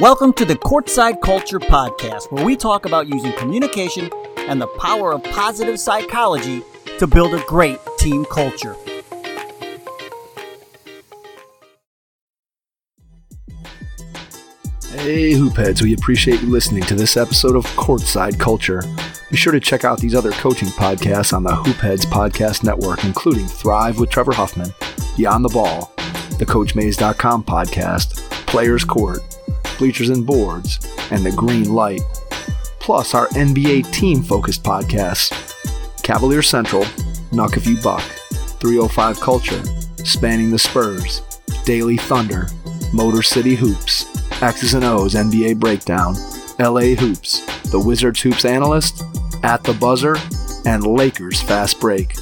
Welcome to the Courtside Culture Podcast, where we talk about using communication and the power of positive psychology to build a great team culture. Hey, Hoopheads, we appreciate you listening to this episode of Courtside Culture. Be sure to check out these other coaching podcasts on the Hoopheads Podcast Network, including Thrive with Trevor Huffman, Beyond the Ball, the CoachMaze.com podcast, Players Court, Bleachers and Boards, and The Green Light. Plus, our NBA team focused podcasts Cavalier Central, Knuck If You Buck, 305 Culture, Spanning the Spurs, Daily Thunder, Motor City Hoops, X's and O's NBA Breakdown, LA Hoops, The Wizards Hoops Analyst, At the Buzzer, and Lakers Fast Break.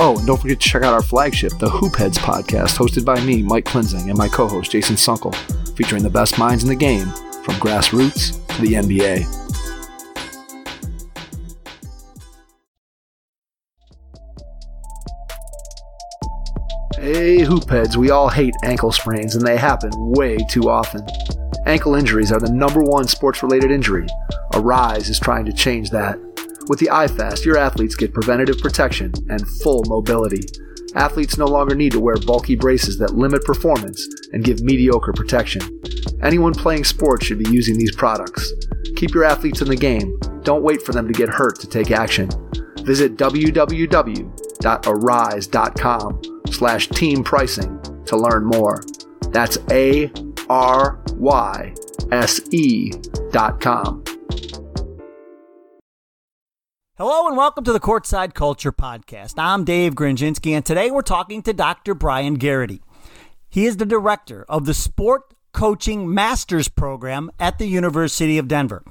Oh, and don't forget to check out our flagship, the Hoopheads podcast, hosted by me, Mike Klinzing, and my co host, Jason Sunkel, featuring the best minds in the game from grassroots to the NBA. Hey, Hoopheads, we all hate ankle sprains, and they happen way too often. Ankle injuries are the number one sports related injury. Aryse is trying to change that. With the iFast, your athletes get preventative protection and full mobility. Athletes no longer need to wear bulky braces that limit performance and give mediocre protection. Anyone playing sports should be using these products. Keep your athletes in the game. Don't wait for them to get hurt to take action. Visit www.aryse.com slash team pricing to learn more. That's A R Y S E dot com. Hello and welcome to the Courtside Culture Podcast. I'm Dave Grinjinski, and today we're talking to Dr. Brian Gearity. He is the director of the Sport Coaching Masters Program at the University of Denver.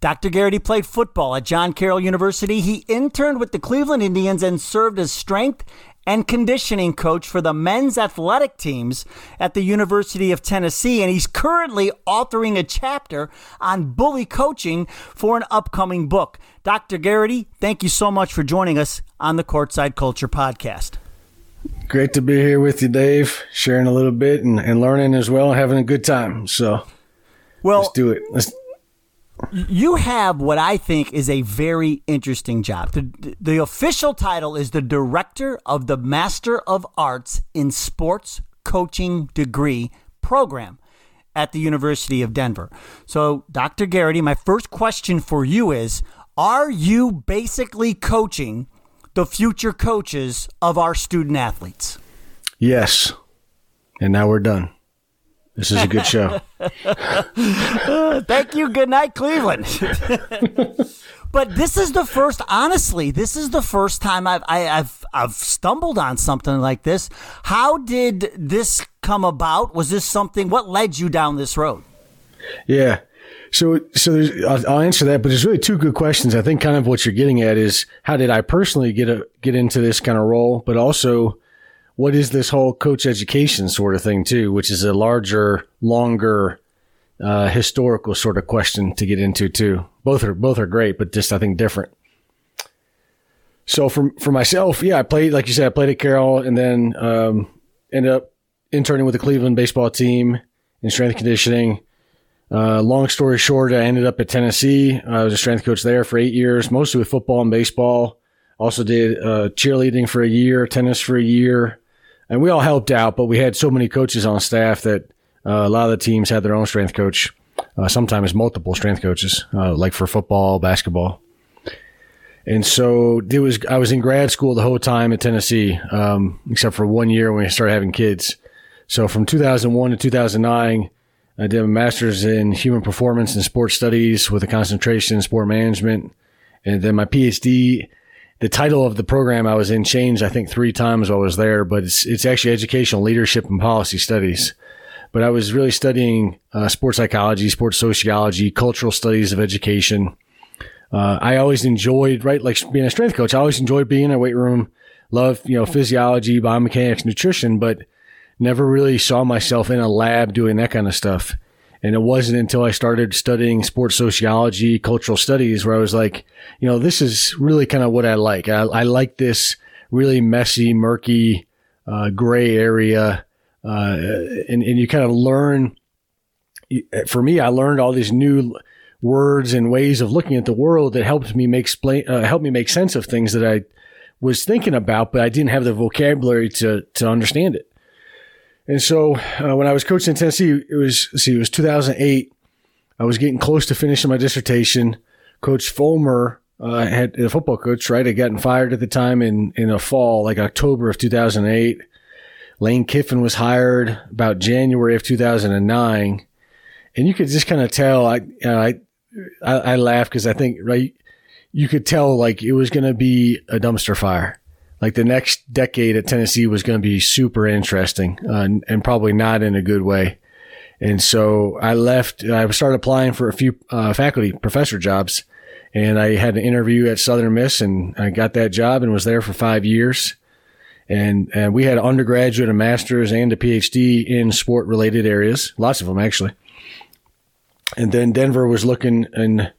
Dr. Gearity played football at John Carroll University. He interned with the Cleveland Indians and served as strength and conditioning coach for the men's athletic teams at the University of Tennessee. And he's currently authoring a chapter on bully coaching for an upcoming book. Dr. Gearity, thank you so much for joining us on the Courtside Culture Podcast. Great to be here with you, Dave, sharing a little bit and, and learning as well and having a good time. So, well, let's do it. Let's you have what I think is a very interesting job. The, the official title is the Director of the Master of Arts in Sports Coaching Degree Program at the University of Denver. So, Dr. Gearity, my first question for you is Are you basically coaching the future coaches of our student athletes? Yes. And now we're done. This is a good show. uh, thank you. Good night, Cleveland. but this is the first. Honestly, this is the first time I've I, have i I've stumbled on something like this. How did this come about? Was this something? What led you down this road? Yeah. So, so I'll, I'll, answer that, but there's really two good questions. I think kind of what you're getting at is how did I personally get a, get into this kind of role, but also what is this whole coach education sort of thing too, which is a larger, longer, uh, historical sort of question to get into too. Both are both are great, but just I think different. So for for myself, yeah, I played like you said, I played at Carroll, and then um, ended up interning with the Cleveland baseball team in strength conditioning. Uh, long story short, I ended up at Tennessee. I was a strength coach there for eight years, mostly with football and baseball. Also did uh, cheerleading for a year, tennis for a year, and we all helped out, but we had so many coaches on staff that uh, a lot of the teams had their own strength coach, uh, sometimes multiple strength coaches, uh, like for football, basketball. And so it was. I was in grad school the whole time at Tennessee, um, except for one year when we started having kids. So from 2001 to 2009, I did a master's in human performance and sports studies with a concentration in sport management, and then my PhD the title of the program I was in changed, I think, three times while I was there, but it's, it's actually educational leadership and policy studies. But I was really studying uh, sports psychology, sports sociology, cultural studies of education. Uh, I always enjoyed, right, like being a strength coach, I always enjoyed being in a weight room, love, you know, physiology, biomechanics, nutrition, but never really saw myself in a lab doing that kind of stuff. And it wasn't until I started studying sports sociology, cultural studies, where I was like, you know, this is really kind of what I like. I, I like this really messy, murky, uh, gray area. Uh, and, and you kind of learn for me, I learned all these new words and ways of looking at the world that helped me make explain, uh, helped me make sense of things that I was thinking about, but I didn't have the vocabulary to, to understand it. And so uh, when I was coaching in Tennessee, it was, see, it was 2008. I was getting close to finishing my dissertation. Coach Fulmer uh, had a football coach, right? Had gotten fired at the time in, in a fall, like October of 2008. Lane Kiffin was hired about January of 2009. And you could just kind of tell, I, I, I, I laugh because I think, right, you could tell like it was going to be a dumpster fire. Like the next decade at Tennessee was going to be super interesting uh, and, and, probably not in a good way. And so I left, I started applying for a few uh, faculty professor jobs and I had an interview at Southern Miss and I got that job and was there for five years. And, and we had undergraduate, a master's, and a PhD in sport related areas, lots of them actually. And then Denver was looking in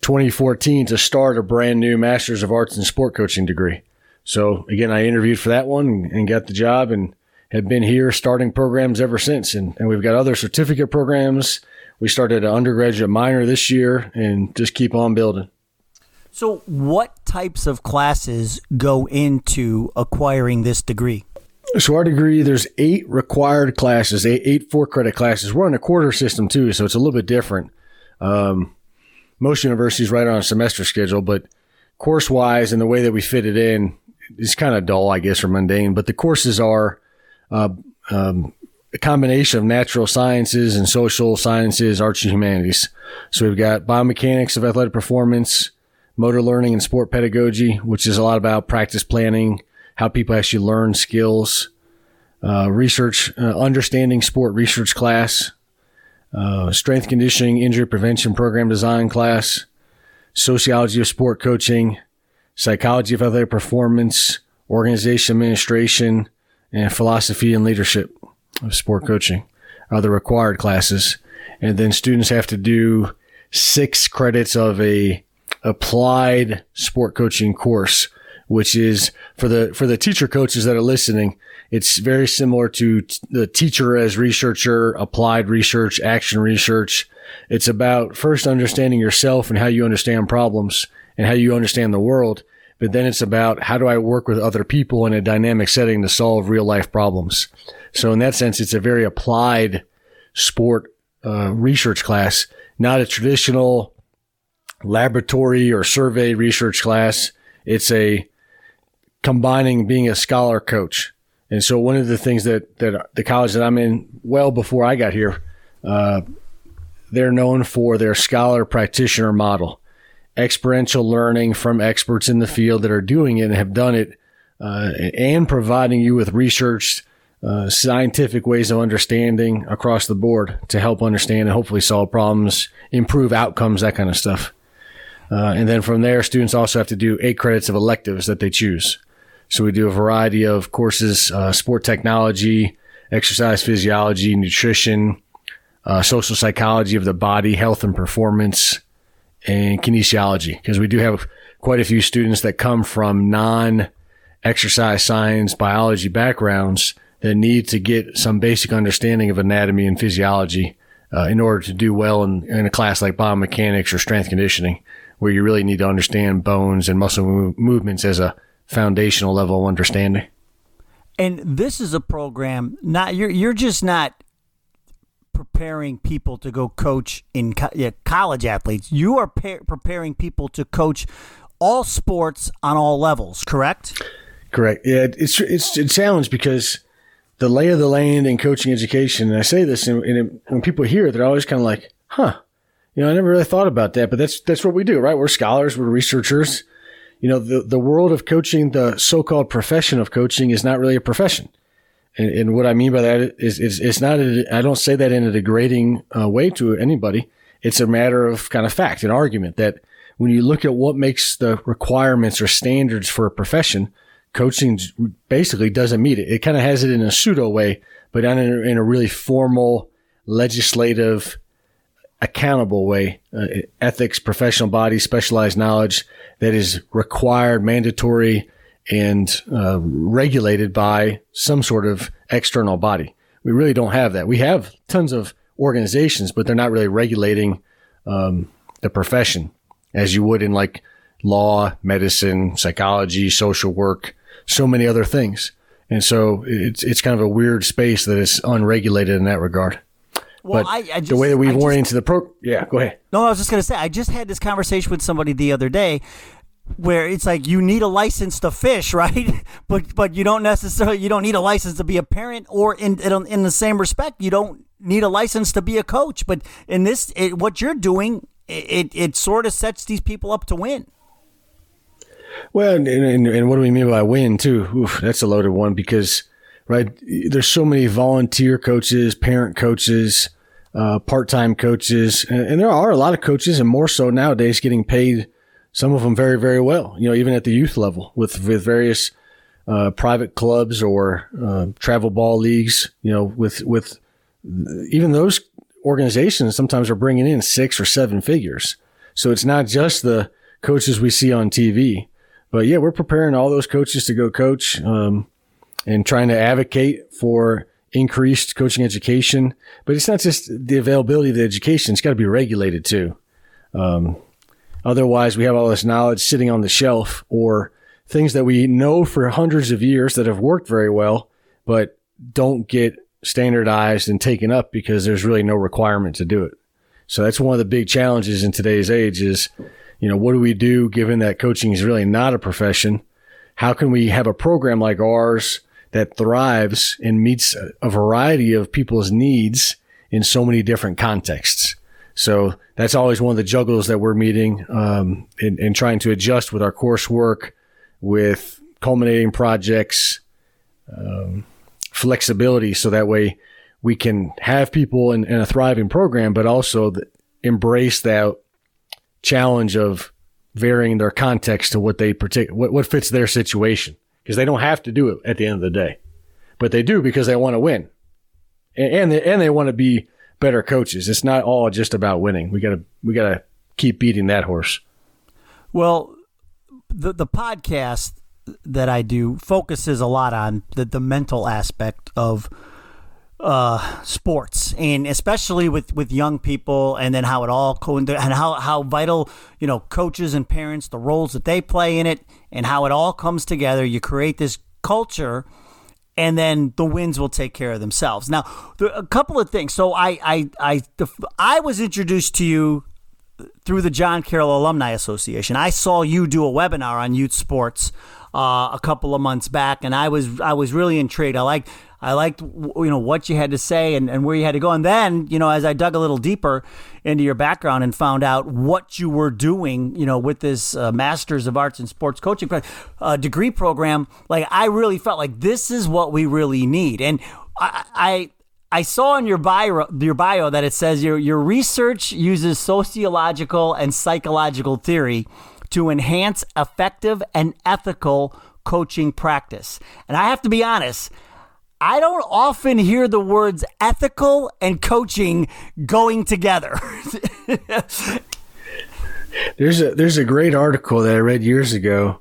2014 to start a brand new master's of arts in sport coaching degree. So again, I interviewed for that one and got the job and have been here starting programs ever since. And, and we've got other certificate programs. We started an undergraduate minor this year and just keep on building. So, what types of classes go into acquiring this degree? So, our degree, there's eight required classes, eight, eight four credit classes. We're on a quarter system too, so it's a little bit different. Um, most universities write on a semester schedule, but course wise and the way that we fit it in is kind of dull, I guess, or mundane. But the courses are uh, um, a combination of natural sciences and social sciences, arts and humanities. So we've got biomechanics of athletic performance, motor learning and sport pedagogy, which is a lot about practice planning, how people actually learn skills, uh, research, uh, understanding sport research class, uh, strength conditioning, injury prevention program design class, sociology of sport coaching, psychology of athletic performance, organization administration, and philosophy and leadership of sport coaching are the required classes. And then students have to do six credits of a applied sport coaching course, which is for the, for the teacher coaches that are listening. It's very similar to t- the teacher as researcher, applied research, action research. It's about first understanding yourself and how you understand problems and how you understand the world. But then it's about how do I work with other people in a dynamic setting to solve real life problems. So in that sense, it's a very applied sport uh, research class, not a traditional laboratory or survey research class. It's a combining being a scholar coach. And so one of the things that, that the college that I'm in well before I got here, uh, they're known for their scholar practitioner model, experiential learning from experts in the field that are doing it and have done it, uh, and providing you with research, uh, scientific ways of understanding across the board to help understand and hopefully solve problems, improve outcomes, that kind of stuff. Uh, and then from there, students also have to do eight credits of electives that they choose. So we do a variety of courses, uh, sport technology, exercise physiology, nutrition, uh, social psychology of the body, health and performance, and kinesiology. Because we do have quite a few students that come from non exercise science, biology backgrounds that need to get some basic understanding of anatomy and physiology uh, in order to do well in, in a class like biomechanics or strength conditioning where you really need to understand bones and muscle movements as a foundational level of understanding. And this is a program not you're you're just not preparing people to go coach in co- yeah, college athletes. You are pa- preparing people to coach all sports on all levels, correct? Correct. Yeah, it's it's a challenge because the lay of the land in coaching education, and I say this, and, and it, when people hear it, they're always kind of like, "Huh, you know, I never really thought about that, but that's that's what we do, right? We're scholars, we're researchers. You know, the the world of coaching, the so-called profession of coaching, is not really a profession. And, and what I mean by that is, is it's not. I don't say that in a degrading uh, way to anybody. It's a matter of kind of fact, an argument that when you look at what makes the requirements or standards for a profession, coaching basically doesn't meet it. It kind of has it in a pseudo way, but not in a, in a really formal, legislative, accountable way, uh, ethics, professional body, specialized knowledge that is required, mandatory, and uh, regulated by some sort of external body. We really don't have that. We have tons of organizations, but they're not really regulating um, the profession as you would in like law, medicine, psychology, social work, so many other things. And so it's it's kind of a weird space that is unregulated in that regard. Well, but I, I just, the way that we've oriented the pro, yeah, go ahead. No, I was just going to say, I just had this conversation with somebody the other day where it's like you need a license to fish, right? but but you don't necessarily you don't need a license to be a parent or in in, the same respect, you don't need a license to be a coach, but in this it, what you're doing it, it sort of sets these people up to win. Well, and, and, and what do we mean by win too? Oof, that's a loaded one because, right, there's so many volunteer coaches, parent coaches, uh, part-time coaches, and, and there are a lot of coaches, and more so nowadays, getting paid. Some of them very, very well. You know, even at the youth level with with various uh, private clubs or uh, travel ball leagues. You know, with with even those organizations sometimes are bringing in six or seven figures. So it's not just the coaches we see on TV. But yeah, we're preparing all those coaches to go coach um, and trying to advocate for increased coaching education. But it's not just the availability of the education, it's got to be regulated too. Um, otherwise, we have all this knowledge sitting on the shelf or things that we know for hundreds of years that have worked very well, but don't get standardized and taken up because there's really no requirement to do it. So that's one of the big challenges in today's age is, you know, what do we do given that coaching is really not a profession? How can we have a program like ours that thrives and meets a variety of people's needs in so many different contexts? So that's always one of the juggles that we're meeting um, and trying to adjust with our coursework, with culminating projects, um, flexibility, so that way we can have people in, in a thriving program, but also embrace that challenge of varying their context to what they partic- what, what fits their situation. Because they don't have to do it at the end of the day, but they do because they want to win, and and they, and they want to be better coaches. It's not all just about winning. We gotta we gotta keep beating that horse. Well, the the podcast that I do focuses a lot on the, the mental aspect of uh, sports, and especially with, with young people, and then how it all co- and how how vital you know coaches and parents, the roles that they play in it, and how it all comes together. You create this culture. And then the wins will take care of themselves. Now, a couple of things. So I, I, I, the, I was introduced to you through the John Carroll Alumni Association. I saw you do a webinar on youth sports uh, a couple of months back, and I was I was really intrigued. I liked I liked you know what you had to say and, and where you had to go. And then you know as I dug a little deeper into your background and found out what you were doing, you know, with this uh, Masters of Arts in Sports Coaching uh, degree program, like I really felt like this is what we really need. And I, I I saw in your bio your bio that it says your your research uses sociological and psychological theory to enhance effective and ethical coaching practice. And I have to be honest, I don't often hear the words ethical and coaching going together. There's a there's a great article that I read years ago.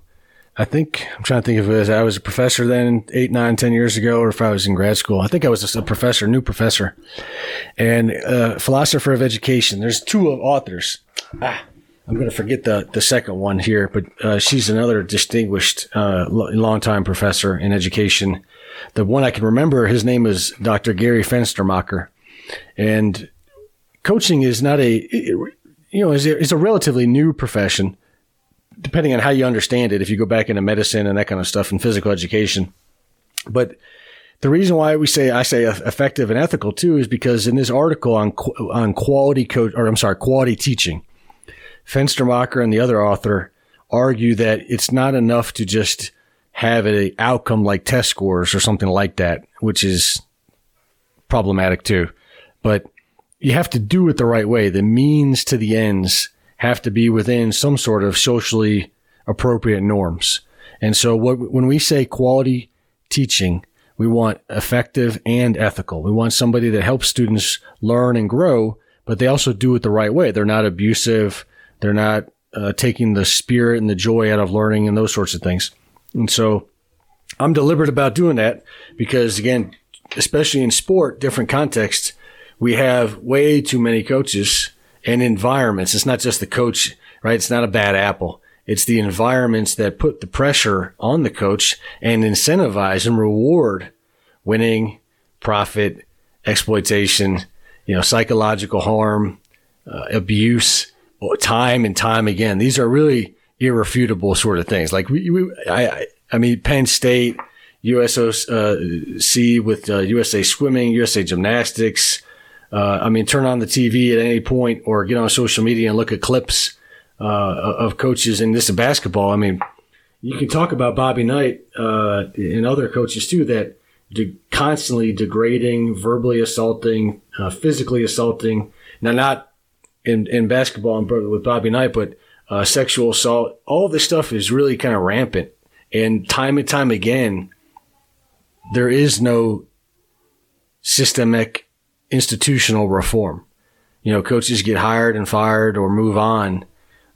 I think I'm trying to think of it I was a professor then eight, nine, ten years ago, or if I was in grad school. I think I was a professor, new professor, and uh, philosopher of education. There's two authors. Ah, I'm going to forget the the second one here, but uh, she's another distinguished uh, longtime professor in education. The one I can remember, his name is Dr. Gary Fenstermacher, and coaching is not a you know is a, a relatively new profession depending on how you understand it, if you go back into medicine and that kind of stuff and physical education. But the reason why we say I say effective and ethical too is because in this article on on quality coach or I'm sorry quality teaching, Fenstermacher and the other author argue that it's not enough to just have an outcome like test scores or something like that, which is problematic too. But you have to do it the right way. The means to the ends have to be within some sort of socially appropriate norms. And so what, when we say quality teaching, we want effective and ethical. We want somebody that helps students learn and grow, but they also do it the right way. They're not abusive. They're not uh, taking the spirit and the joy out of learning and those sorts of things. And so I'm deliberate about doing that because again, especially in sport, different contexts, we have way too many coaches and environments. It's not just the coach, right? It's not a bad apple. It's the environments that put the pressure on the coach and incentivize and reward winning, profit, exploitation, you know, psychological harm, uh, abuse, time and time again. These are really irrefutable sort of things. Like we, we I, I mean, Penn State, USOC uh, with uh, USA Swimming, USA Gymnastics. Uh, I mean, turn on the TV at any point or get on social media and look at clips uh, of coaches in this basketball. I mean, you can talk about Bobby Knight uh, and other coaches too that de- constantly degrading, verbally assaulting, uh, physically assaulting. Now, not in, in basketball and with Bobby Knight, but uh, sexual assault. All this stuff is really kind of rampant. And time and time again, there is no systemic institutional reform. You know, coaches get hired and fired or move on.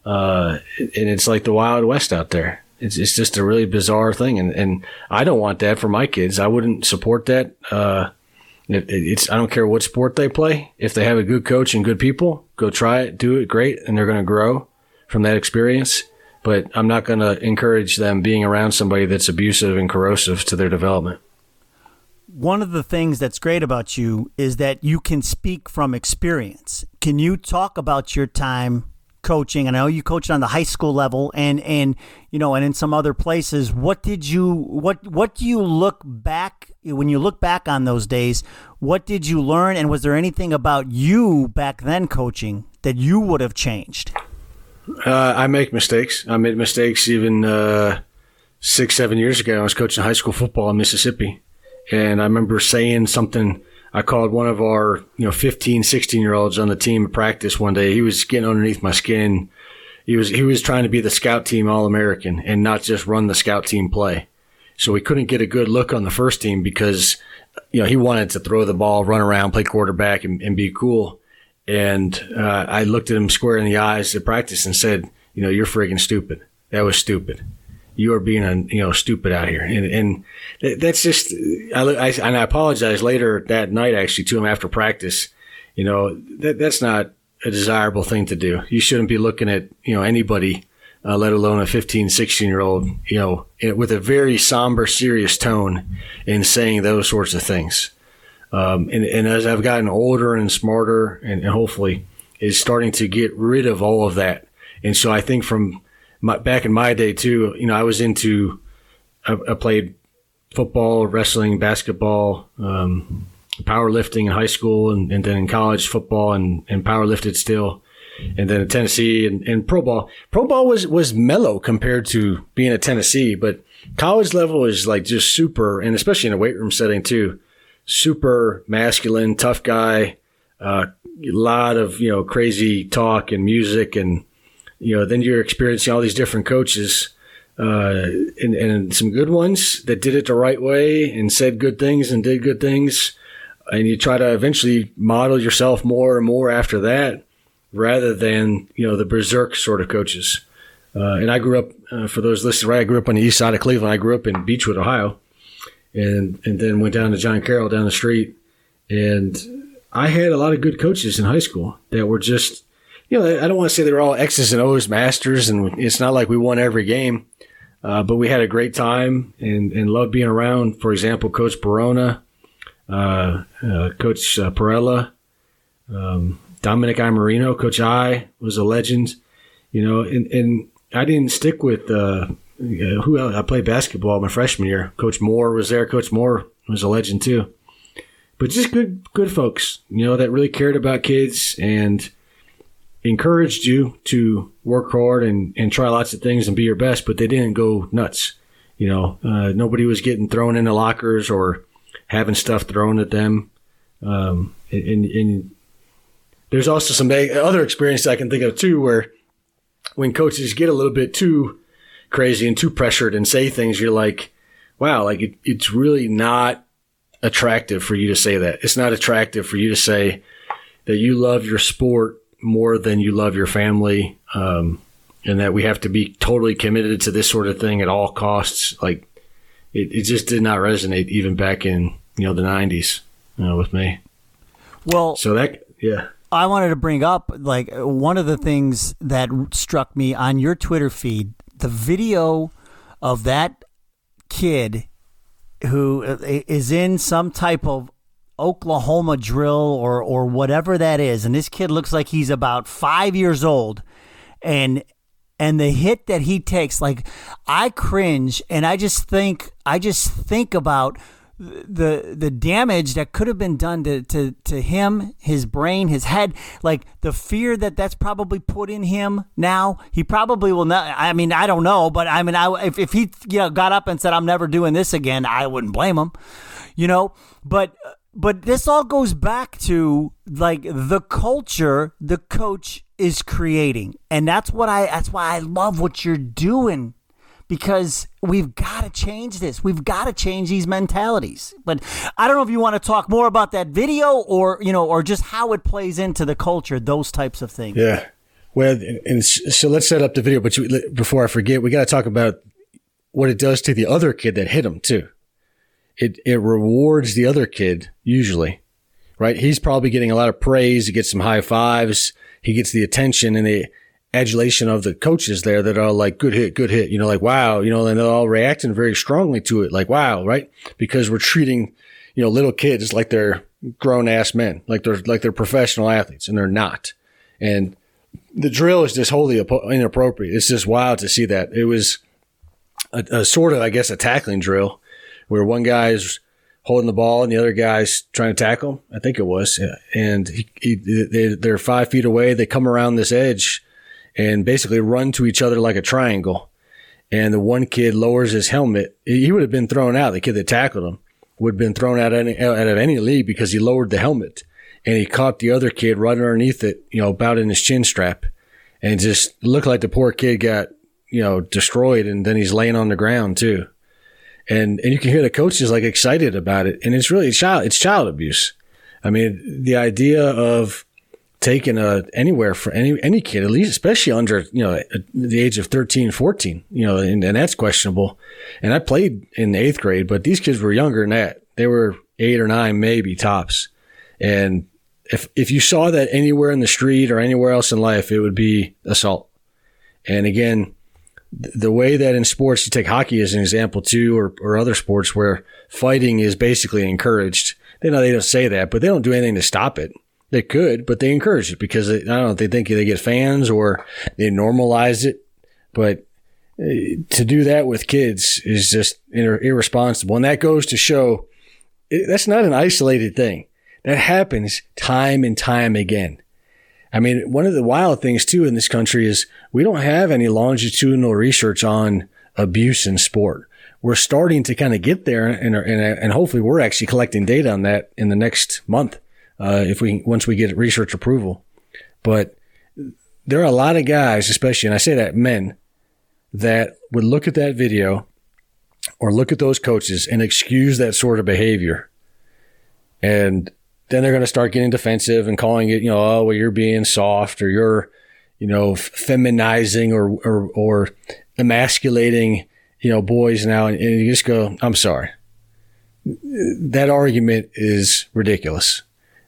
Uh, and it's like the Wild West out there. It's, it's just a really bizarre thing. And, and I don't want that for my kids. I wouldn't support that. Uh, it, it's, I don't care what sport they play. If they have a good coach and good people, go try it, do it great, and they're going to grow from that experience. But I'm not going to encourage them being around somebody that's abusive and corrosive to their development. One of the things that's great about you is that you can speak from experience. Can you talk about your time coaching? And I know you coached on the high school level and and you know and in some other places. What did you what what do you look back when you look back on those days? What did you learn and was there anything about you back then coaching that you would have changed? Uh, I make mistakes. I made mistakes even uh, six, seven years ago. I was coaching high school football in Mississippi. And I remember saying something. I called one of our, you know, 15, 16 year olds on the team at practice one day. He was getting underneath my skin. He was, he was trying to be the scout team All American and not just run the scout team play. So we couldn't get a good look on the first team because, you know, he wanted to throw the ball, run around, play quarterback and, and be cool. And uh, I looked at him square in the eyes at practice and said, you know, you're friggin' stupid. That was stupid. You are being, a, you know, stupid out here. And, and that's just, I, I, and I apologized later that night actually to him after practice. You know, that, that's not a desirable thing to do. You shouldn't be looking at, you know, anybody, uh, let alone a 15, 16 year old, you know, with a very somber, serious tone and saying those sorts of things. Um, and, and, as I've gotten older and smarter and, and, hopefully is starting to get rid of all of that. And so I think from my, back in my day too, you know, I was into, I, I played football, wrestling, basketball, um, powerlifting in high school and, and, then in college football and, and powerlifted still. And then Tennessee and, and pro ball. Pro ball was, was mellow compared to being at Tennessee, but college level is like just super, and especially in a weight room setting too super masculine, tough guy. Uh, a lot of you know crazy talk and music, and you know then you're experiencing all these different coaches. Uh, and, and some good ones that did it the right way and said good things and did good things. And you try to eventually model yourself more and more after that rather than, you know, the berserk sort of coaches. Uh, and I grew up, uh, for those listening, right? I grew up on the east side of Cleveland. I grew up in Beechwood, Ohio and and then went down to John Carroll down the street. And I had a lot of good coaches in high school that were just, you know, I don't want to say they were all X's and O's masters, and it's not like we won every game, uh, but we had a great time and and loved being around. For example, Coach Barona, uh, uh, Coach uh, Perella, um, Dominic I. Imerino, Coach I was a legend, you know, and and I didn't stick with. Uh, who else? I played basketball my freshman year. Coach Moore was there. Coach Moore was a legend too. But just good, good folks, you know, that really cared about kids and encouraged you to work hard and, and try lots of things and be your best, but they didn't go nuts. You know, uh, nobody was getting thrown into lockers or having stuff thrown at them. Um, and, and there's also some other experiences I can think of too, where when coaches get a little bit too crazy and too pressured and say things, you're like, wow, like it, it's really not attractive for you to say that. It's not attractive for you to say that you love your sport more than you love your family. Um, and that we have to be totally committed to this sort of thing at all costs. Like it, it just did not resonate even back in, you know, the nineties, you know, with me. Well, So that yeah. I wanted to bring up like one of the things that struck me on your Twitter feed, the video of that kid who uh, in some type of Oklahoma drill or or whatever that is, and this kid looks like he's about five years old, and and the hit that he takes, like I cringe, and I just think I just think about the the damage that could have been done to, to, to him, his brain, his head, like the fear that that's probably put in him now. He probably will not. I mean, I don't know, but I mean, I if, if he you know got up and said I'm never doing this again, I wouldn't blame him, you know. But but this all goes back to like the culture the coach is creating, and that's what I that's why I love what you're doing because we've got to change this. We've got to change these mentalities. But I don't know if you want to talk more about that video or, you know, or just how it plays into the culture, those types of things. Yeah. Well, and so let's set up the video. But you, before I forget, we got to talk about what it does to the other kid that hit him too. It it rewards the other kid usually, right? He's probably getting a lot of praise. He gets some high fives. He gets the attention, and the adulation of the coaches there that are like, good hit, good hit, you know, like, wow, you know, and they're all reacting very strongly to it, like, wow, right? Because we're treating, you know, little kids like they're grown ass men, like they're, like they're professional athletes and they're not. And the drill is just wholly inappropriate. It's just wild to see that. It was a, a sort of, I guess, a tackling drill where one guy's holding the ball and the other guy's trying to tackle. I think it was. And he, he, they, they're five feet away. They come around this edge and basically run to each other like a triangle. And the one kid lowers his helmet. He would have been thrown out. The kid that tackled him would have been thrown out, any, out of any league because he lowered the helmet and he caught the other kid right underneath it, you know, about in his chin strap and just looked like the poor kid got, you know, destroyed. And then he's laying on the ground too. And, and you can hear the coaches like excited about it. And it's really child, it's child abuse. I mean, the idea of, taken uh, anywhere for any any kid, at least especially under you know the age of 13, 14, you know, and, and that's questionable. And I played in eighth grade, but these kids were younger than that. They were eight or nine, maybe tops. And if if you saw that anywhere in the street or anywhere else in life, it would be assault. And again, the way that in sports you take hockey as an example too, or, or other sports where fighting is basically encouraged. They know they don't say that, but they don't do anything to stop it. They could, but they encourage it because they, I don't know if they think they get fans or they normalize it. But uh, to do that with kids is just irresponsible. And that goes to show that's not an isolated thing. That happens time and time again. I mean, one of the wild things too in this country is we don't have any longitudinal research on abuse in sport. We're starting to kind of get there and, and, and hopefully we're actually collecting data on that in the next month uh, if we once we get research approval. But there are a lot of guys, especially, and I say that men, that would look at that video or look at those coaches and excuse that sort of behavior. And then they're going to start getting defensive and calling it, you know, oh, well, you're being soft or you're, you know, feminizing or, or, or emasculating, you know, boys now. And, and you just go, I'm sorry. That argument is ridiculous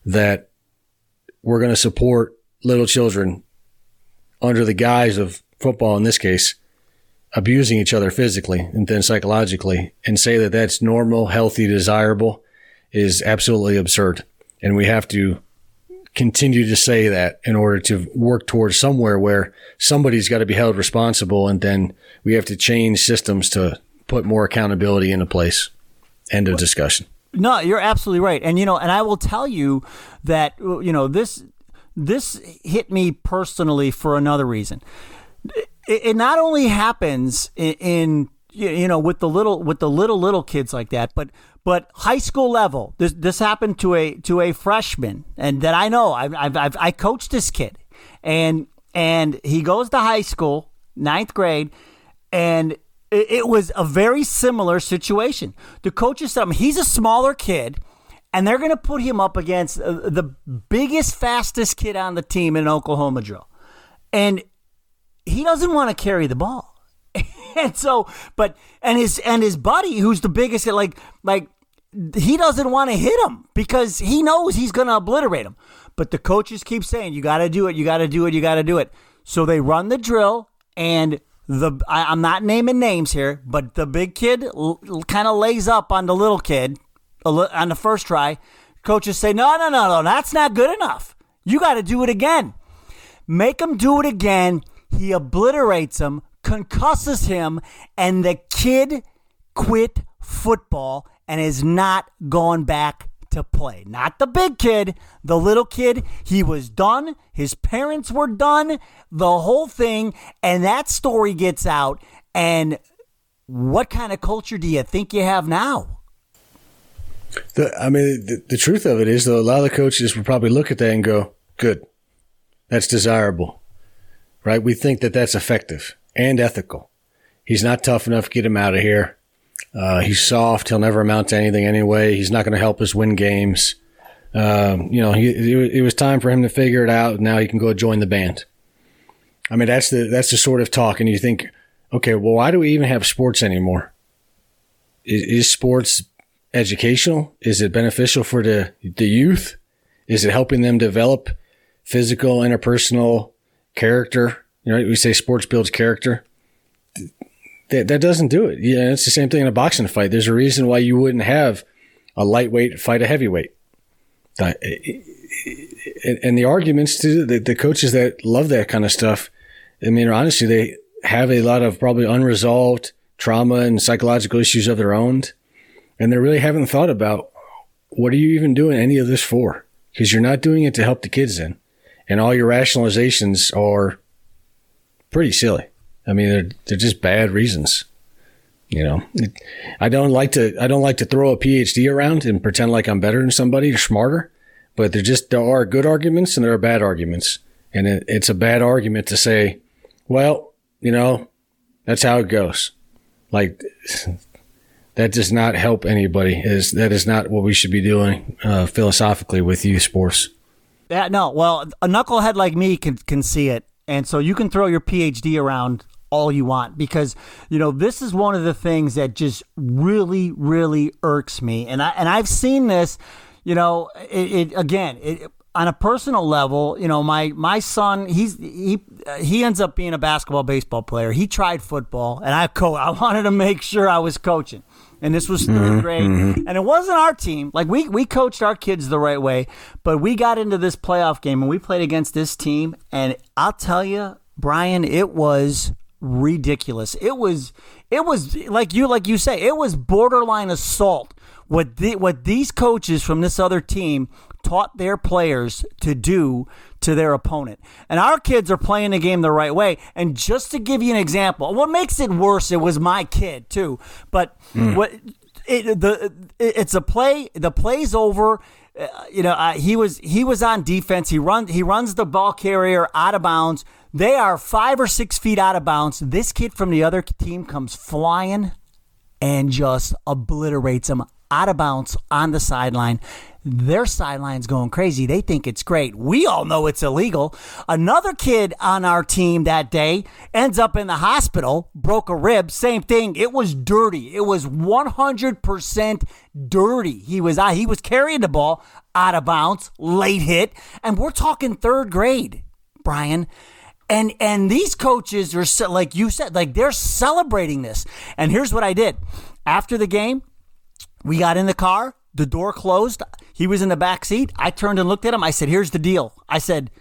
that we're going to support little children under the guise of football in this case abusing each other physically and then psychologically and say that that's normal healthy desirable is absolutely absurd. And we have to continue to say that in order to work towards somewhere where somebody's got to be held responsible and then we have to change systems to put more accountability into place. End of discussion no, you're absolutely right. And you know, and I will tell you that you know this this hit me personally for another reason. It, it not only happens in, in you know with the little with the little little kids like that, but but high school level. This this happened to a to a freshman, and that I know. I've I've, I've I coached this kid, and and he goes to high school, ninth grade, and it was a very similar situation. The coaches said he's a smaller kid, and they're going to put him up against uh, the biggest, fastest kid on the team in Oklahoma drill, and he doesn't want to carry the ball. and so, but and his and his buddy, who's the biggest, like like he doesn't want to hit him because he knows he's going to obliterate him. But the coaches keep saying, you got to do it, you got to do it, you got to do it. So they run the drill, and the I, am not naming names here, but the big kid l- kind of lays up on the little kid on the first try. Coaches say, no, no, no, no, that's not good enough. You got to do it again. Make him do it again. He obliterates him, concusses him, and the kid quit football and is not going back to play. Not the big kid, the little kid. He was done. His parents were done. The whole thing. And that story gets out. And what kind of culture do you think you have now? The, I mean, the, the truth of it is, though, a lot of the coaches will probably look at that and go, good. That's desirable, right? We think that that's effective and ethical. He's not tough enough. Get him out of here. Uh, he's soft. He'll never amount to anything anyway. He's not going to help us win games. Um, you know, he, it was time for him to figure it out. Now he can go join the band. I mean, that's the that's the sort of talk. And you think, okay, well, why do we even have sports anymore? Is, is sports educational? Is it beneficial for the the youth? Is it helping them develop physical, interpersonal character? You know, we say sports builds character that, that doesn't do it. Yeah, it's the same thing in a boxing fight. There's a reason why you wouldn't have a lightweight fight a heavyweight. Uh, and the arguments to the, the coaches that love that kind of stuff, I mean, honestly, they have a lot of probably unresolved trauma and psychological issues of their own. And they really haven't thought about what are you even doing any of this for? Because you're not doing it to help the kids in. And all your rationalizations are pretty silly. I mean, they're they're just bad reasons. You know, I don't like to I don't like to throw a PhD around and pretend like I'm better than somebody or smarter, but there just there are good arguments and there are bad arguments, and it, it's a bad argument to say, well, you know, that's how it goes. Like that does not help anybody. Is that is not what we should be doing uh, philosophically with youth sports. Yeah, no. Well, a knucklehead like me can can see it, and so you can throw your PhD around all you want because you know this is one of the things that just really really irks me. And I and I've seen this you know it, it again it, on a personal level you know my my son he's he he ends up being a basketball baseball player. He tried football and I co I wanted to make sure I was coaching. And this was 3rd mm-hmm, grade. mm-hmm. and it wasn't our team. Like we we coached our kids the right way but we got into this playoff game and we played against this team. And I'll tell you Brian it was ridiculous. It was it was like you like you say, it was borderline assault. What the, what these coaches from this other team taught their players to do to their opponent. And our kids are playing the game the right way. And just to give you an example, what makes it worse, it was my kid too. But mm. what it, the it, it's a play, the play's over. Uh, you know, uh, he was he was on defense. He run he runs the ball carrier out of bounds. They are five or six feet out of bounds. This kid from the other team comes flying and just obliterates him out of bounds on the sideline. Their sideline's going crazy. They think it's great. We all know it's illegal. Another kid on our team that day ends up in the hospital, broke a rib. Same thing. It was dirty. It was 100% dirty. He was he was carrying the ball out of bounds, late hit, and we're talking third grade, Brian. And and these coaches are like you said, like they're celebrating this. And here's what I did after the game. We got in the car. The door closed. He was in the back seat. I turned and looked at him. I said, "Here's the deal." I said,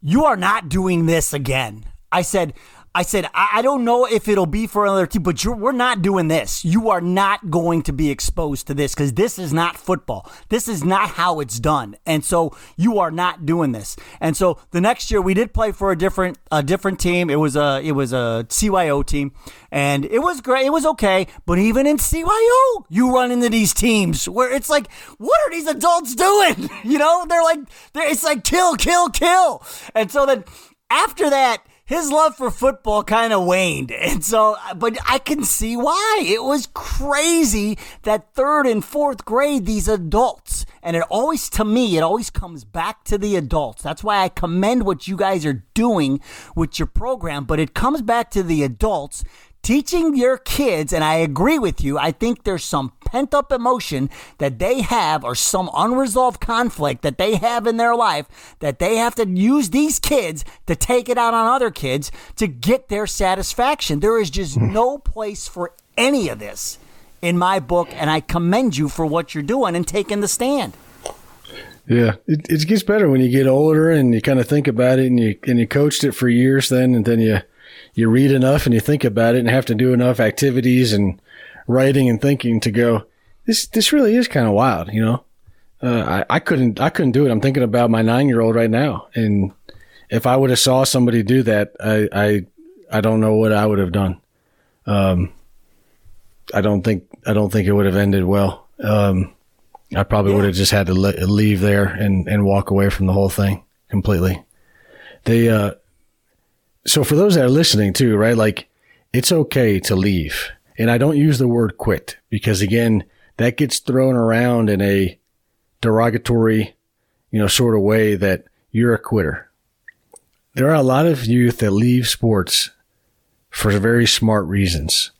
"You are not doing this again." I said, I said, I, don't know if it'll be for another team, but we're not doing this. You are not going to be exposed to this because this is not football. This is not how it's done. And so you are not doing this. And so the next year we did play for a different a different team. It was a it was a CYO team, and it was great. It was okay. But even in CYO, you run into these teams where it's like, what are these adults doing? You know, they're like, they're, it's like kill, kill, kill. And so then after that his love for football kind of waned. And so, but I can see why. It was crazy that third and fourth grade, these adults, and it always, to me, it always comes back to the adults. That's why I commend what you guys are doing with your program, but it comes back to the adults teaching your kids, and I agree with you, I think there's some pent up emotion that they have or some unresolved conflict that they have in their life that they have to use these kids to take it out on other kids to get their satisfaction. There is just hmm. no place for any of this in my book, and I commend you for what you're doing and taking the stand. Yeah, it, it gets better when you get older and you kind of think about it, and you and you coached it for years. Then and then you you read enough and you think about it and have to do enough activities and writing and thinking to go, this, this really is kind of wild, you know? Uh, I, I couldn't, I couldn't do it. I'm thinking about my nine year old right now. And if I would have saw somebody do that, I, I, I don't know what I would have done. Um, I don't think, I don't think it would have ended well. Um, I probably yeah. would have just had to leave there and, and walk away from the whole thing completely. They, uh, so for those that are listening too, right? Like it's okay to leave. And I don't use the word quit because again, that gets thrown around in a derogatory, you know, sort of way that you're a quitter. There are a lot of youth that leave sports for very smart reasons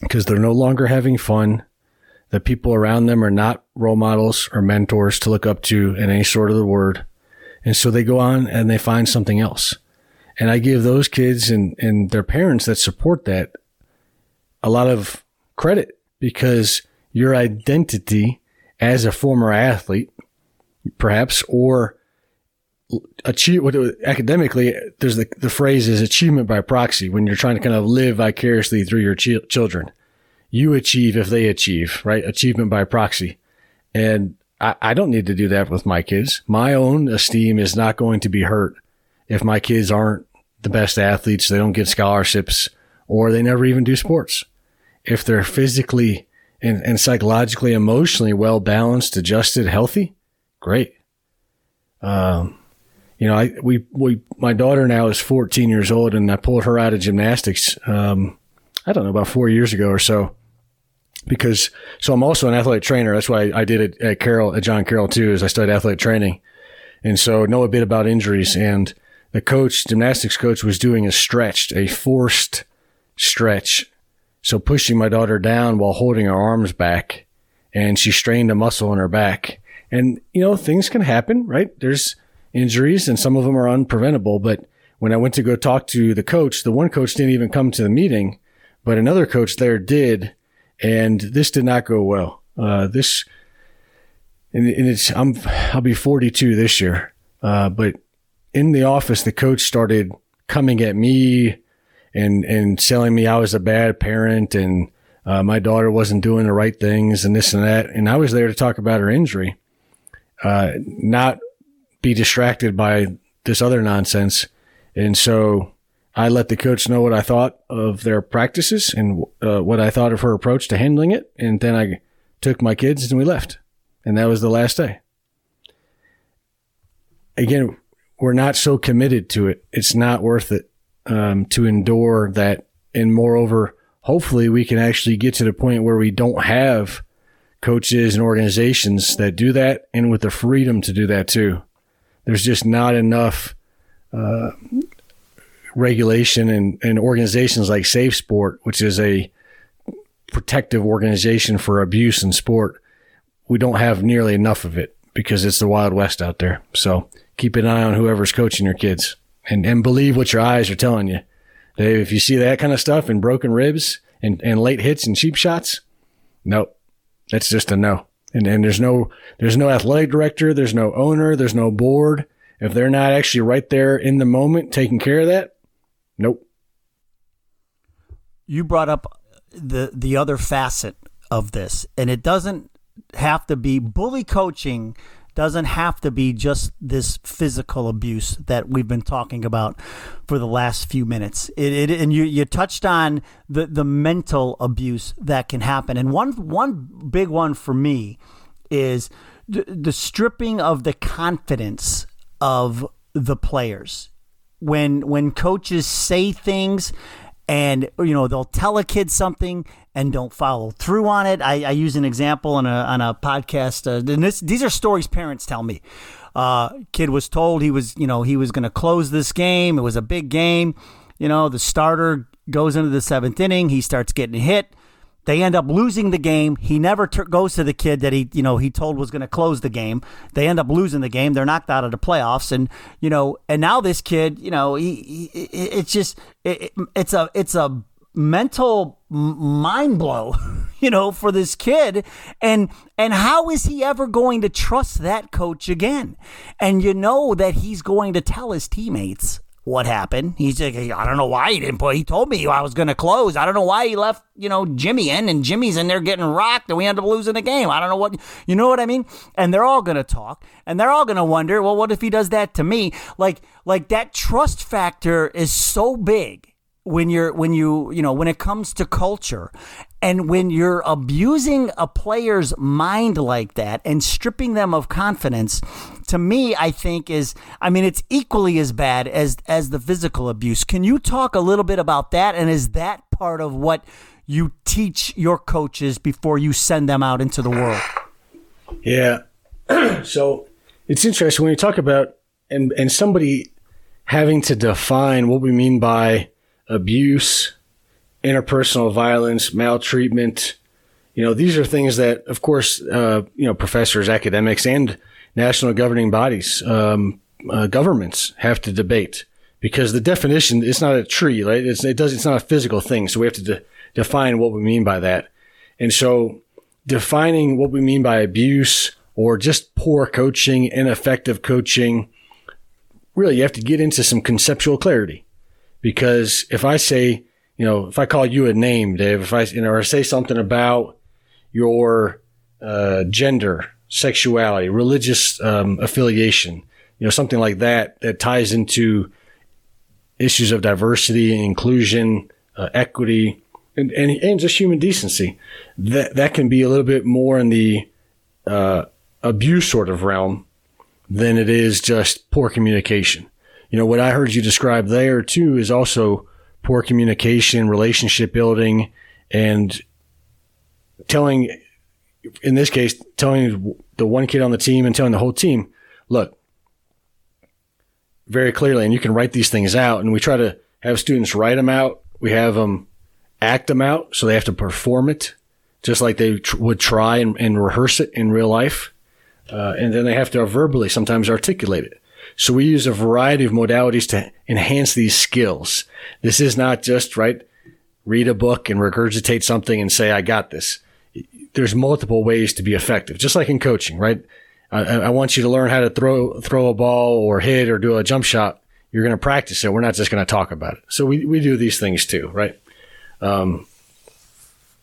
because they're no longer having fun. The people around them are not role models or mentors to look up to in any sort of the word. And so they go on and they find something else. And I give those kids and, and their parents that support that a lot of credit because your identity as a former athlete, perhaps, or achieve what academically, there's the, the phrase is achievement by proxy when you're trying to kind of live vicariously through your ch- children. You achieve if they achieve, right? Achievement by proxy. And I, I don't need to do that with my kids. My own esteem is not going to be hurt if my kids aren't the best athletes, they don't get scholarships, or they never even do sports. If they're physically and, and psychologically, emotionally well balanced, adjusted, healthy, great. Um, you know, I we we my daughter now is 14 years old, and I pulled her out of gymnastics. Um, I don't know about four years ago or so, because so I'm also an athletic trainer. That's why I did it at Carroll at John Carroll too. Is I studied athletic training, and so know a bit about injuries. And the coach, gymnastics coach, was doing a stretched, a forced stretch. So pushing my daughter down while holding her arms back, and she strained a muscle in her back. And you know, things can happen, right? There's injuries, and some of them are unpreventable. But when I went to go talk to the coach, the one coach didn't even come to the meeting, but another coach there did, and this did not go well. Uh, this, and, and, it's I'm I'll be 42 this year, uh, but in the office, the coach started coming at me and and telling me I was a bad parent and uh, my daughter wasn't doing the right things and this and that. And I was there to talk about her injury, uh, not be distracted by this other nonsense. And so I let the coach know what I thought of their practices and uh, what I thought of her approach to handling it. And then I took my kids and we left. And that was the last day. Again, we're not so committed to it. It's not worth it um, to endure that. And moreover, hopefully we can actually get to the point where we don't have coaches and organizations that do that and with the freedom to do that too. There's just not enough uh, regulation and, and organizations like Safe Sport, which is a protective organization for abuse in sport. We don't have nearly enough of it because it's the Wild West out there. So keep an eye on whoever's coaching your kids and, and believe what your eyes are telling you. Dave, if you see that kind of stuff and broken ribs and, and late hits and cheap shots, nope. That's just a no. And, and there's no, there's no athletic director. There's no owner. There's no board. If they're not actually right there in the moment taking care of that, nope. You brought up the, the other facet of this and it doesn't have to be bully coaching doesn't have to be just this physical abuse that we've been talking about for the last few minutes. It, it, and you, you touched on the, the mental abuse that can happen. And one, one big one for me is the, the stripping of the confidence of the players. When, when coaches say things and you know they'll tell a kid something and don't follow through on it. I, I use an example on a on a podcast, uh, and this, these are stories parents tell me. Uh, kid was told he was you know he was going to close this game. It was a big game. You know the starter goes into the seventh inning. He starts getting hit. They end up losing the game. He never goes to the kid that he, you know, he told was going to close the game. They end up losing the game. They're knocked out of the playoffs, and you know, and now this kid, you know, he, he it's just, it, it's a, it's a mental mind blow, you know, for this kid. And and how is he ever going to trust that coach again? And you know that he's going to tell his teammates what happened. He's like, I don't know why he didn't put. He told me I was going to close. I don't know why he left, you know, Jimmy in, and Jimmy's in there getting rocked, and we end up losing the game. I don't know what, you know what I mean? And they're all going to talk, and they're all going to wonder, well, what if he does that to me? Like, like that trust factor is so big when you're when you you know when it comes to culture and when you're abusing a player's mind like that and stripping them of confidence to me i think is i mean it's equally as bad as as the physical abuse. Can you talk a little bit about that? And is that part of what you teach your coaches before you send them out into the world? Yeah. So it's interesting when you talk about and and somebody having to define what we mean by abuse, interpersonal violence, maltreatment. You know, these are things that, of course, uh, you know, professors, academics, and national governing bodies, um, uh, governments have to debate because the definition is not a tree, right? It's, it does, it's not a physical thing. So we have to de- define what we mean by that. And so defining what we mean by abuse or just poor coaching, ineffective coaching, really you have to get into some conceptual clarity because if I say, you know, if I call you a name, Dave, if I, you know, or say something about your uh, gender, sexuality, religious um, affiliation, you know, something like that that ties into issues of diversity, inclusion, uh, equity, and, and, and just human decency. That that can be a little bit more in the uh, abuse sort of realm than it is just poor communication you know, what I heard you describe there too is also poor communication, relationship building, and telling, in this case, telling the one kid on the team and telling the whole team, look, very clearly, and you can write these things out. And we try to have students write them out. We have them act them out. So they have to perform it just like they tr- would try and, and, rehearse it in real life. Uh, and then they have to verbally sometimes articulate it. So we use a variety of modalities to enhance these skills. This is not just, right, read a book and regurgitate something and say, I got this. There's multiple ways to be effective, just like in coaching, right? I, I want you to learn how to throw, throw a ball or hit or do a jump shot. You're going to practice it. We're not just going to talk about it. So we, we do these things too, right? Um,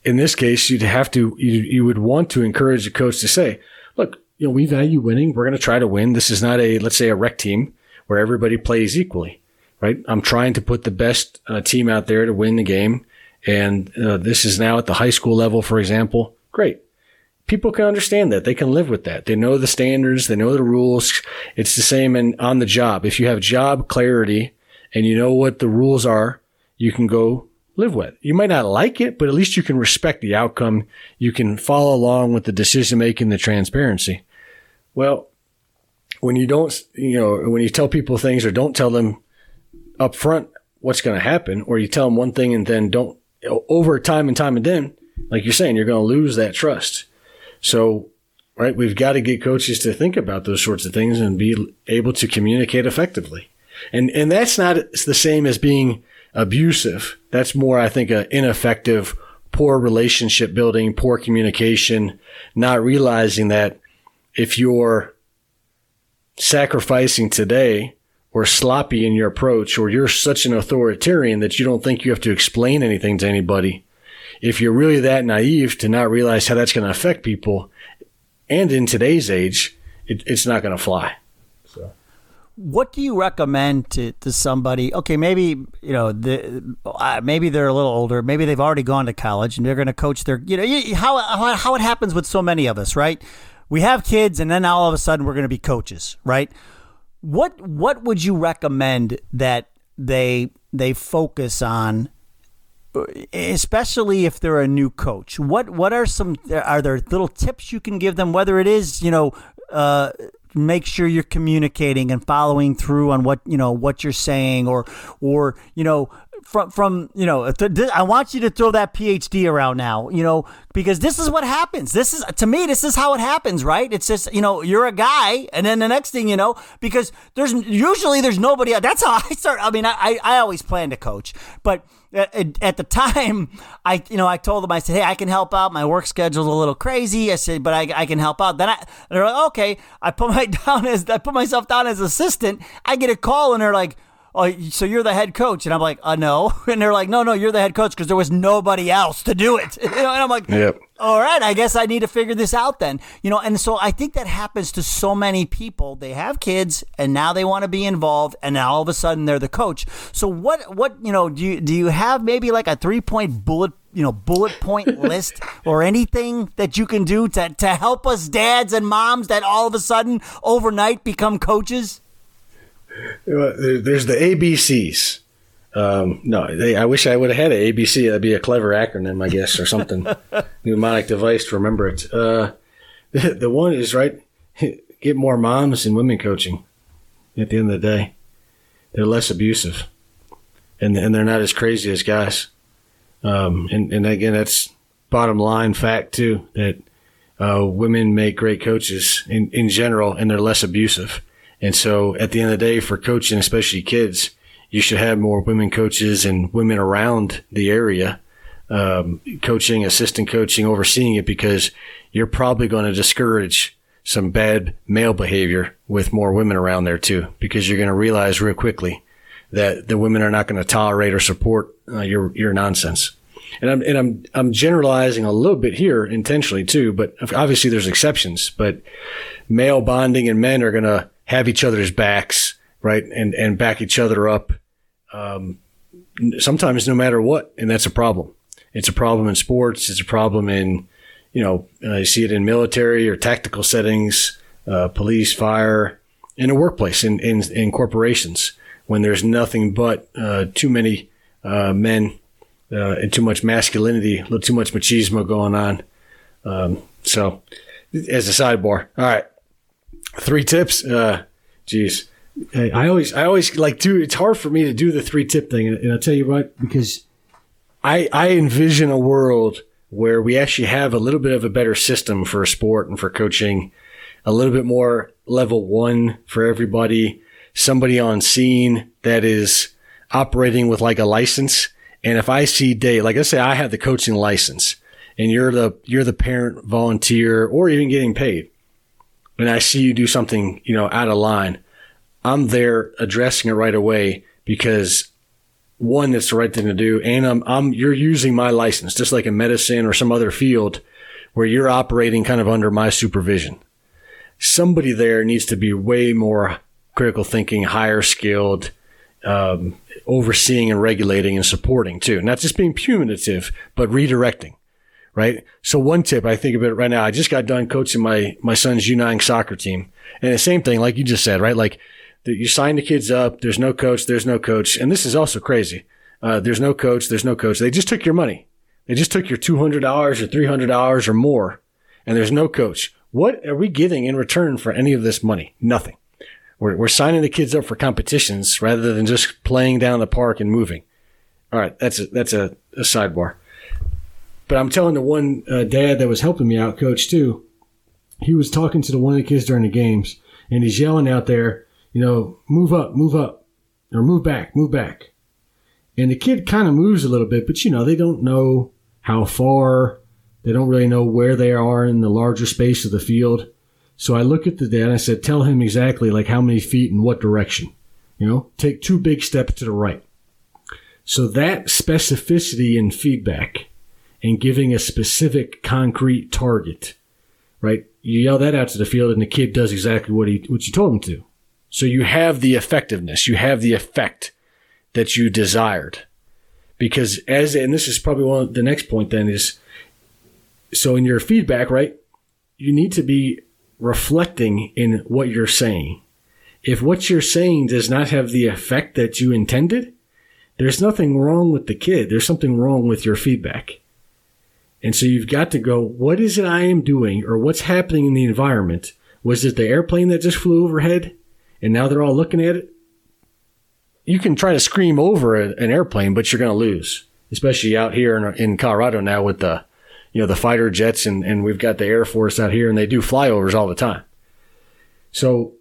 in this case, you'd have to, you, you would want to encourage the coach to say, look, you know, we value winning. We're going to try to win. This is not a, let's say, a rec team where everybody plays equally, right? I'm trying to put the best uh, team out there to win the game. And uh, this is now at the high school level, for example. Great. People can understand that. They can live with that. They know the standards. They know the rules. It's the same in, on the job. If you have job clarity and you know what the rules are, you can go live with. You might not like it, but at least you can respect the outcome. You can follow along with the decision making, the transparency. Well, when you don't, you know, when you tell people things or don't tell them up front what's going to happen, or you tell them one thing and then don't over time and time and then, like you're saying, you're going to lose that trust. So, right, we've got to get coaches to think about those sorts of things and be able to communicate effectively. And, and that's not the same as being abusive. That's more, I think, an ineffective, poor relationship building, poor communication, not realizing that if you're sacrificing today or sloppy in your approach, or you're such an authoritarian that you don't think you have to explain anything to anybody, if you're really that naive to not realize how that's going to affect people, and in today's age, it, it's not going to fly. So. What do you recommend to, to somebody? Okay, maybe you know the uh, maybe they're a little older. Maybe they've already gone to college and they're going to coach their. You know how how, how it happens with so many of us, right? we have kids and then all of a sudden we're going to be coaches, right? What what would you recommend that they they focus on especially if they're a new coach? What what are some are there little tips you can give them whether it is, you know, uh, make sure you're communicating and following through on what you know what you're saying or or you know from from you know th- th- I want you to throw that PhD around now, you know, because this is what happens. This is to me, this is how it happens, right? It's just you know you're a guy, and then the next thing you know, because there's usually there's nobody. That's how I start. I mean, I I always plan to coach, but at, at, the time, I you know I told them I said, hey, I can help out. My work schedule's a little crazy. I said, but I, I can help out. Then I they're like, okay. I put my down as I put myself down as assistant. I get a call and they're like oh, so you're the head coach? And I'm like, uh, no. And they're like, no, no, you're the head coach because there was nobody else to do it. You know, and I'm like, yep. all right, I guess I need to figure this out then. You know, and so I think that happens to so many people. They have kids and now they want to be involved and now all of a sudden they're the coach. So what, what, you know, do you, do you have maybe like a three point bullet you know bullet point list or anything that you can do to, to help us dads and moms that all of a sudden overnight become coaches there's the ABCs. Um, no, they, I wish I would have had an ABC. That'd be a clever acronym, I guess, or something. Mnemonic device to remember it. Uh, the, the one is right. Get more moms and women coaching. At the end of the day, they're less abusive, and and they're not as crazy as guys. Um, and and again, that's bottom line fact too that uh, women make great coaches in in general, and they're less abusive. And so at the end of the day, for coaching, especially kids, you should have more women coaches and women around the area, um, coaching, assistant coaching, overseeing it because you're probably going to discourage some bad male behavior with more women around there too, because you're going to realize real quickly that the women are not going to tolerate or support uh, your, your nonsense. And I'm, and I'm, I'm generalizing a little bit here intentionally too, but obviously there's exceptions, but male bonding and men are going to have each other's backs, right? And, and back each other up. Um, sometimes no matter what. And that's a problem. It's a problem in sports. It's a problem in, you know, uh, you see it in military or tactical settings, uh, police, fire, in a workplace, in, in, in corporations, when there's nothing but uh, too many uh, men uh, and too much masculinity, a little too much machismo going on. Um, so, as a sidebar, all right, Three tips. Uh, geez. I always, I always like do. It's hard for me to do the three tip thing, and I'll tell you what, because I, I envision a world where we actually have a little bit of a better system for sport and for coaching, a little bit more level one for everybody, somebody on scene that is operating with like a license. And if I see day, like I say, I have the coaching license and you're the, you're the parent volunteer or even getting paid and I see you do something, you know, out of line, I'm there addressing it right away because one, it's the right thing to do. And I'm, I'm, you're using my license, just like in medicine or some other field where you're operating kind of under my supervision. Somebody there needs to be way more critical thinking, higher skilled, um, overseeing and regulating and supporting too. Not just being punitive, but redirecting right? So one tip I think of it right now, I just got done coaching my, my son's U9 soccer team. And the same thing, like you just said, right? Like you sign the kids up. There's no coach. There's no coach. And this is also crazy. Uh, there's no coach. There's no coach. They just took your money. They just took your $200 or $300 or more and there's no coach. What are we getting in return for any of this money? Nothing. We're, we're signing the kids up for competitions rather than just playing down the park and moving. All right. That's a, that's a, a sidebar. But I'm telling the one uh, dad that was helping me out, coach too. He was talking to the one of the kids during the games, and he's yelling out there, you know, move up, move up, or move back, move back. And the kid kind of moves a little bit, but you know, they don't know how far. They don't really know where they are in the larger space of the field. So I look at the dad and I said, tell him exactly like how many feet in what direction. You know, take two big steps to the right. So that specificity and feedback and giving a specific concrete target, right? You yell that out to the field and the kid does exactly what he, what you told him to. So you have the effectiveness, you have the effect that you desired. Because as, and this is probably one of the next point then is, so in your feedback, right? You need to be reflecting in what you're saying. If what you're saying does not have the effect that you intended, there's nothing wrong with the kid. There's something wrong with your feedback. And so you've got to go, what is it I am doing or what's happening in the environment? Was it the airplane that just flew overhead and now they're all looking at it? you can try to scream over an airplane, but you're going to lose, especially out here in, Colorado now with the, you know, the fighter jets and, and we've got the Air Force out here and they do flyovers all the time. So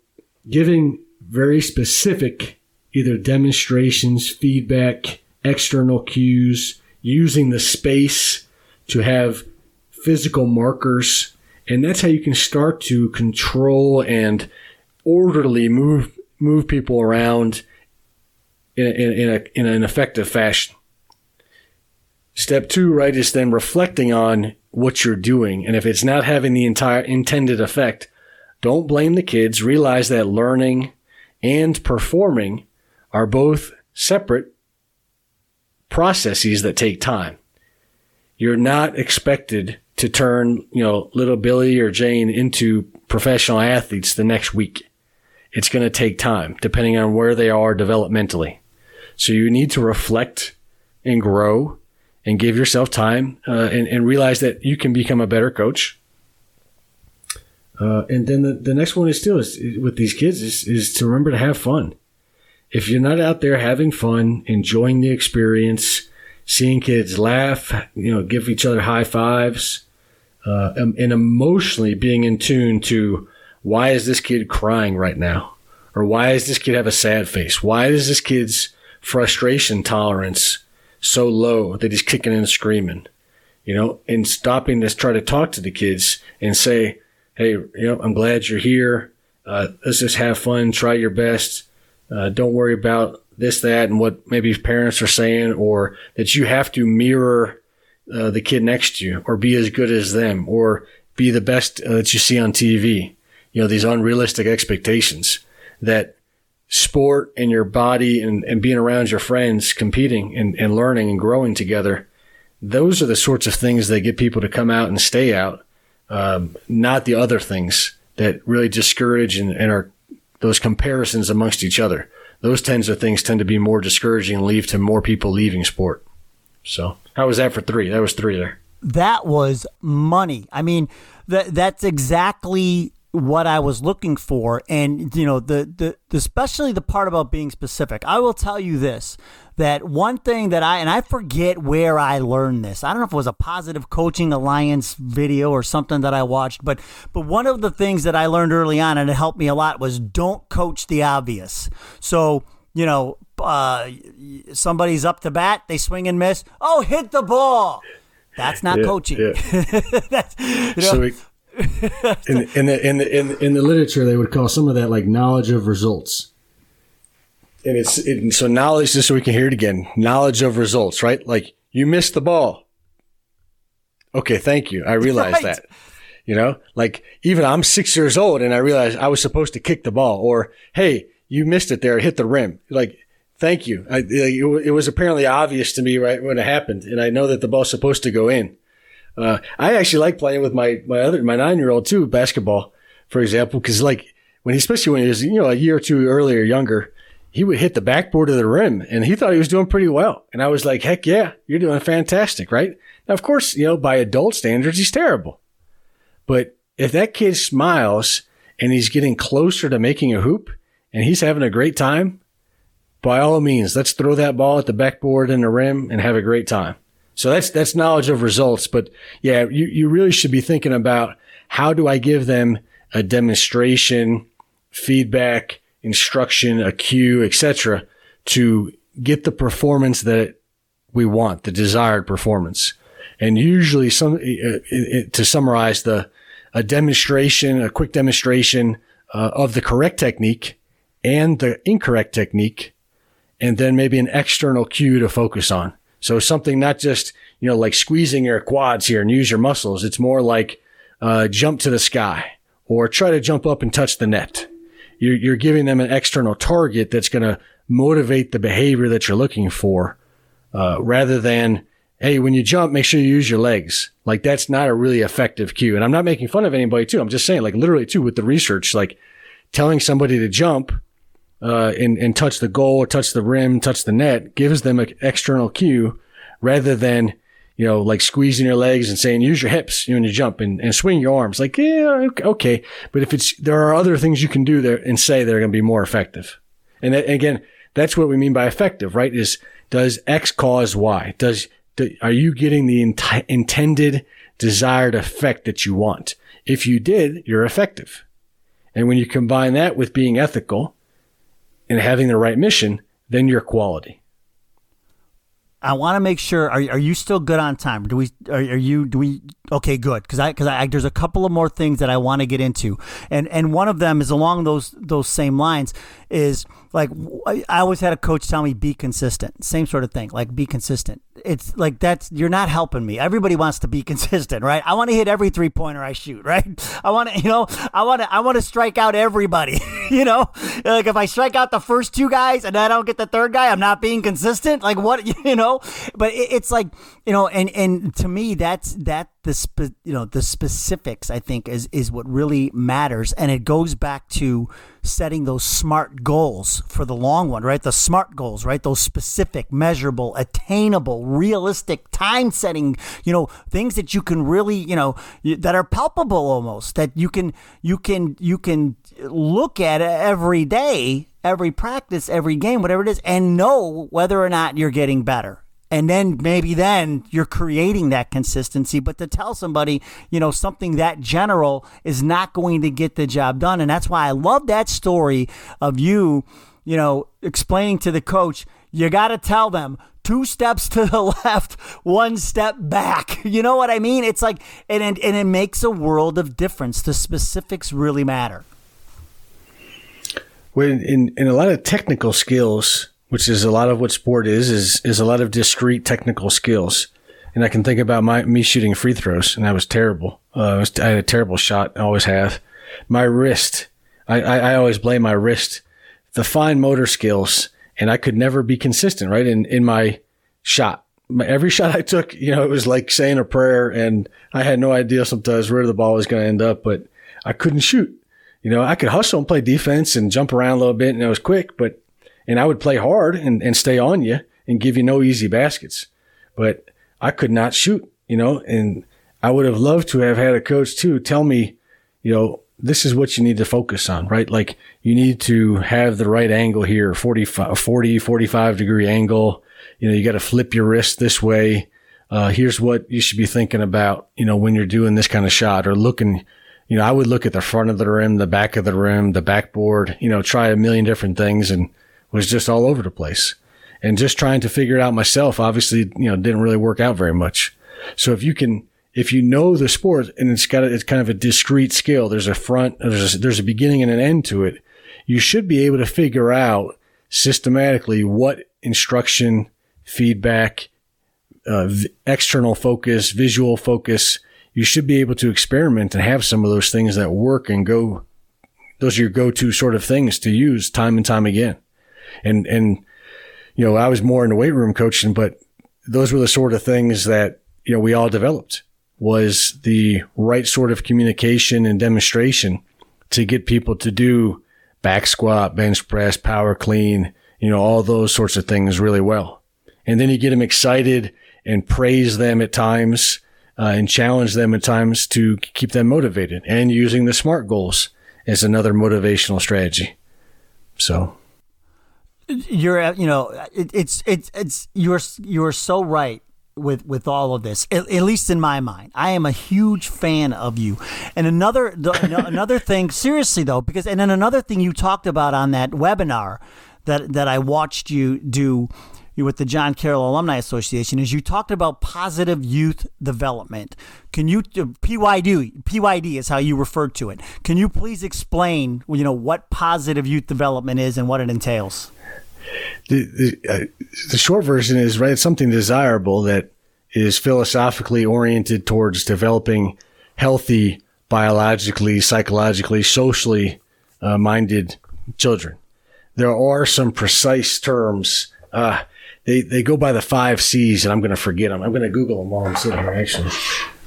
giving very specific either demonstrations, feedback, external cues, using the space to have physical markers. And that's how you can start to control and orderly move move people around in, in, a, in an effective fashion. Step two, right, is then reflecting on what you're doing. And if it's not having the entire intended effect, don't blame the kids. Realize that learning and performing are both separate processes that take time. You're not expected to turn, you know, little Billy or Jane into professional athletes the next week. It's going to take time depending on where they are developmentally. So you need to reflect and grow and give yourself time uh, and, and, realize that you can become a better coach. Uh, and then the, the next one is still is, with these kids is, is to remember to have fun. If you're not out there having fun, enjoying the experience, seeing kids laugh, you know, give each other high fives, uh, and, and emotionally being in tune to why is this kid crying right now? Or why does this kid have a sad face? Why is this kid's frustration tolerance so low that he's kicking and screaming? You know, and stopping to try to talk to the kids and say, Hey, you know, I'm glad you're here. Uh, let's just have fun. Try your best. Uh, don't worry about this, that, and what maybe parents are saying, or that you have to mirror uh, the kid next to you, or be as good as them, or be the best uh, that you see on TV you know, these unrealistic expectations that sport and your body and, and being around your friends, competing and, and learning and growing together, those are the sorts of things that get people to come out and stay out, um, not the other things that really discourage and, and are those comparisons amongst each other. Those tends of things tend to be more discouraging and lead to more people leaving sport. So how was that for three? That was three there. That was money. I mean, that that's exactly what I was looking for, and you know the, the especially the part about being specific. I will tell you this: that one thing that I and I forget where I learned this. I don't know if it was a Positive Coaching Alliance video or something that I watched, but but one of the things that I learned early on and it helped me a lot was don't coach the obvious. So you know, uh, somebody's up to bat, they swing and miss. Oh, hit the ball. That's not yeah, coaching. Yeah. That's, you know, so we, in, in, the in the in, in the literature, they would call some of that like knowledge of results. And it's it, so knowledge, just so we can hear it again. Knowledge of results, right? Like you missed the ball. Okay, thank you. I realize right. that. You know, like even I'm six years old and I realized I was supposed to kick the ball, or hey, you missed it there, it hit the rim. Like, thank you. I, it, it was apparently obvious to me right when it happened, and I know that the ball's supposed to go in. Uh, I actually like playing with my, my other, my nine year old too, basketball, for example, because like when he, especially when he was, you know, a year or two earlier, younger, he would hit the backboard of the rim and he thought he was doing pretty well. And I was like, heck yeah, you're doing fantastic, right? Now, of course, you know, by adult standards, he's terrible. But if that kid smiles and he's getting closer to making a hoop and he's having a great time, by all means, let's throw that ball at the backboard and the rim and have a great time. So that's that's knowledge of results. But yeah, you, you really should be thinking about how do I give them a demonstration, feedback, instruction, a cue, etc., to get the performance that we want, the desired performance. And usually, some uh, to summarize the a demonstration, a quick demonstration uh, of the correct technique and the incorrect technique, and then maybe an external cue to focus on. So something not just, you know, like squeezing your quads here and use your muscles. It's more like, uh, jump to the sky or try to jump up and touch the net. You're, you're giving them an external target that's going to motivate the behavior that you're looking for, uh, rather than, Hey, when you jump, make sure you use your legs. Like that's not a really effective cue. And I'm not making fun of anybody too. I'm just saying like literally too with the research, like telling somebody to jump uh, and, and touch the goal touch the rim, touch the net, gives them an external cue rather than, you know, like squeezing your legs and saying, use your hips you know, when you jump and, and swing your arms. Like, yeah, okay. But if it's, there are other things you can do there and say that are going to be more effective. And that, again, that's what we mean by effective, right? Is does X cause Y? Does do, are you getting the int- intended desired effect that you want? If you did, you're effective. And when you combine that with being ethical and having the right mission, then you're quality. I want to make sure. Are, are you still good on time? Do we? Are, are you? Do we? Okay, good. Because I because I, there's a couple of more things that I want to get into, and and one of them is along those those same lines. Is like I always had a coach tell me be consistent. Same sort of thing. Like be consistent. It's like that's you're not helping me. Everybody wants to be consistent, right? I want to hit every three pointer I shoot, right? I want to, you know, I want to I want to strike out everybody. you know, like if I strike out the first two guys and I don't get the third guy, I'm not being consistent. Like what, you know? But it, it's like you know, and and to me that's that the spe- you know the specifics I think is is what really matters, and it goes back to setting those smart goals for the long one, right? The smart goals, right? Those specific, measurable, attainable, realistic, time setting, you know, things that you can really, you know, that are palpable almost that you can you can you can look at every day, every practice, every game, whatever it is and know whether or not you're getting better and then maybe then you're creating that consistency but to tell somebody you know something that general is not going to get the job done. And that's why i love that story of you you know explaining to the coach you got to tell them two steps to the left one step back. You know what i mean? It's like and, and, and it makes a world of difference. The specifics really matter. When in, in a lot of technical skills which is a lot of what sport is, is, is a lot of discrete technical skills. And I can think about my, me shooting free throws and that was terrible. Uh, was, I had a terrible shot. I always have my wrist. I, I, I always blame my wrist, the fine motor skills, and I could never be consistent, right? In, in my shot. My, every shot I took, you know, it was like saying a prayer and I had no idea sometimes where the ball was going to end up, but I couldn't shoot. You know, I could hustle and play defense and jump around a little bit and it was quick, but and I would play hard and, and stay on you and give you no easy baskets. But I could not shoot, you know, and I would have loved to have had a coach too tell me, you know, this is what you need to focus on, right? Like you need to have the right angle here, 45, 40, 45 degree angle. You know, you got to flip your wrist this way. Uh, here's what you should be thinking about, you know, when you're doing this kind of shot or looking, you know, I would look at the front of the rim, the back of the rim, the backboard, you know, try a million different things and was just all over the place. And just trying to figure it out myself, obviously, you know, didn't really work out very much. So if you can, if you know the sport and it's got a, it's kind of a discrete skill, there's a front, there's a, there's a beginning and an end to it. You should be able to figure out systematically what instruction, feedback, uh, external focus, visual focus, you should be able to experiment and have some of those things that work and go, those are your go-to sort of things to use time and time again and and you know I was more in the weight room coaching, but those were the sort of things that you know we all developed was the right sort of communication and demonstration to get people to do back squat, bench press, power clean, you know, all those sorts of things really well. And then you get them excited and praise them at times uh, and challenge them at times to keep them motivated and using the SMART goals as another motivational strategy. So you're you know it, it's it's it's you're you're so right with with all of this at, at, least in my mind i am a huge fan of you and another the, another thing seriously though because and then another thing you talked about on that webinar that that i watched you do with the John Carroll Alumni Association is you talked about positive youth development. Can you uh, PYD PYD is how you referred to it. Can you please explain you know what positive youth development is and what it entails? The the, uh, the short version is right. It's something desirable that is philosophically oriented towards developing healthy, biologically, psychologically, socially uh, minded children. There are some precise terms. Uh, they they go by the five C's, and I'm going to forget them. I'm going to Google them while I'm sitting here, actually,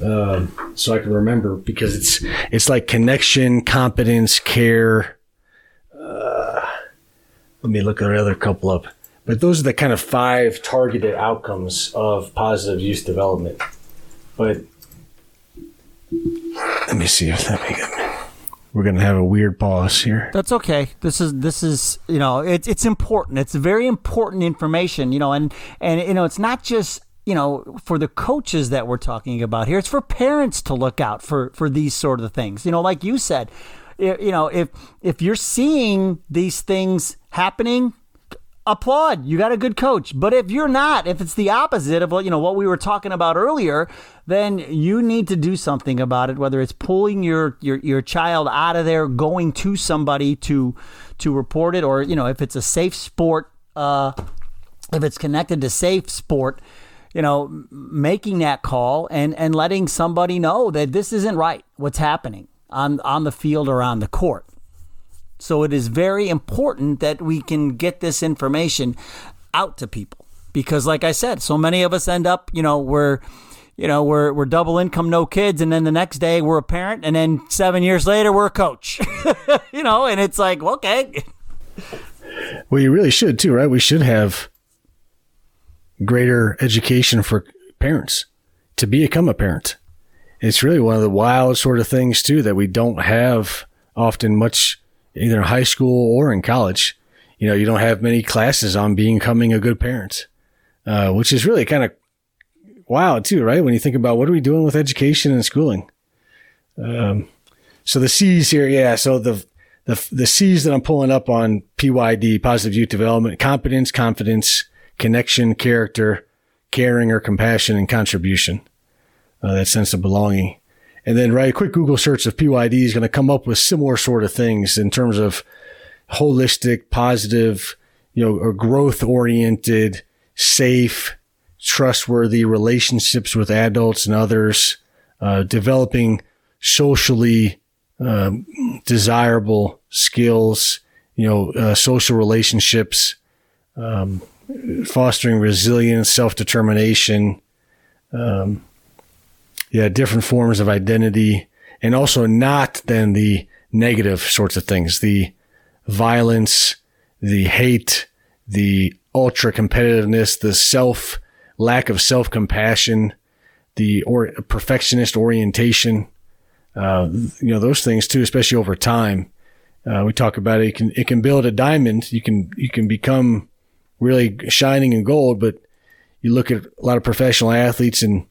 um, so I can remember because it's it's like connection, competence, care. Uh, let me look at another couple up. But those are the kind of five targeted outcomes of positive youth development. But let me see if that make it. we're to have a weird pause here. That's okay. This is this is you know it's it's important. It's very important information. You know, and and you know it's not just you know for the coaches that we're talking about here. It's for parents to look out for for these sort of things. You know, like you said, you know if if you're seeing these things happening applaud. You got a good coach. But if you're not if it's the opposite of what you know what we were talking about earlier then you need to do something about it whether it's pulling your your, your child out of there going to somebody to to report it or you know if it's a safe sport uh, if it's connected to safe sport you know making that call and and letting somebody know that this isn't right what's happening on on the field or on the court so it is very important that we can get this information out to people because, like I said, so many of us end up, you know, we're you know, we're we're double income, no kids, and then the next day we're a parent, and then seven years later we're a coach. you know, and it's like, okay. Well, you really should too, right? We should have greater education for parents to become a parent. It's really one of the wild sort of things too that we don't have often much either in high school or in college. You know, you don't have many classes on becoming a good parent, uh, which is really kind of wild too, right? When you think about what are we doing with education and schooling. Um, so the C's here, yeah. So the, the, the C's that I'm pulling up on PYD, positive youth development, competence, confidence, connection, character, caring or compassion and contribution. Uh, that sense of belonging. And then, right, a quick Google search of PYD is going to come up with similar sort of things in terms of holistic, positive, you know, or growth oriented, safe, trustworthy relationships with adults and others, uh, developing socially um, desirable skills, you know, uh, social relationships, um, fostering resilience, self determination, um, yeah, different forms of identity and also not then the negative sorts of things, the violence, the hate, the ultra competitiveness, the self lack of self compassion, the or perfectionist orientation, uh, you know, those things too, especially over time. Uh, we talk about it. It can, it can build a diamond. You can, you can become really shining in gold, but you look at a lot of professional athletes and,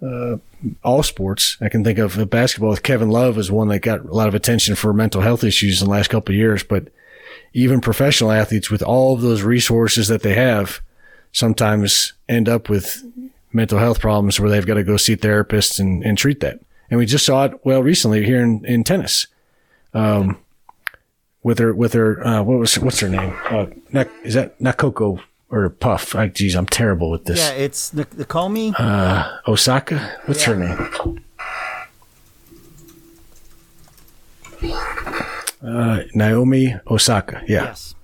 uh, all sports. I can think of basketball with Kevin Love as one that got a lot of attention for mental health issues in the last couple of years. But even professional athletes with all of those resources that they have sometimes end up with mental health problems where they've got to go see therapists and, and treat that. And we just saw it well recently here in, in tennis. Um, with her, with her, uh, what was, what's her name? Uh, is that Nakoko or Puff. I, geez, I'm terrible with this. Yeah, it's the, Comey. Uh, Osaka. What's yeah. her name? Uh, Naomi Osaka. Yeah. Yes.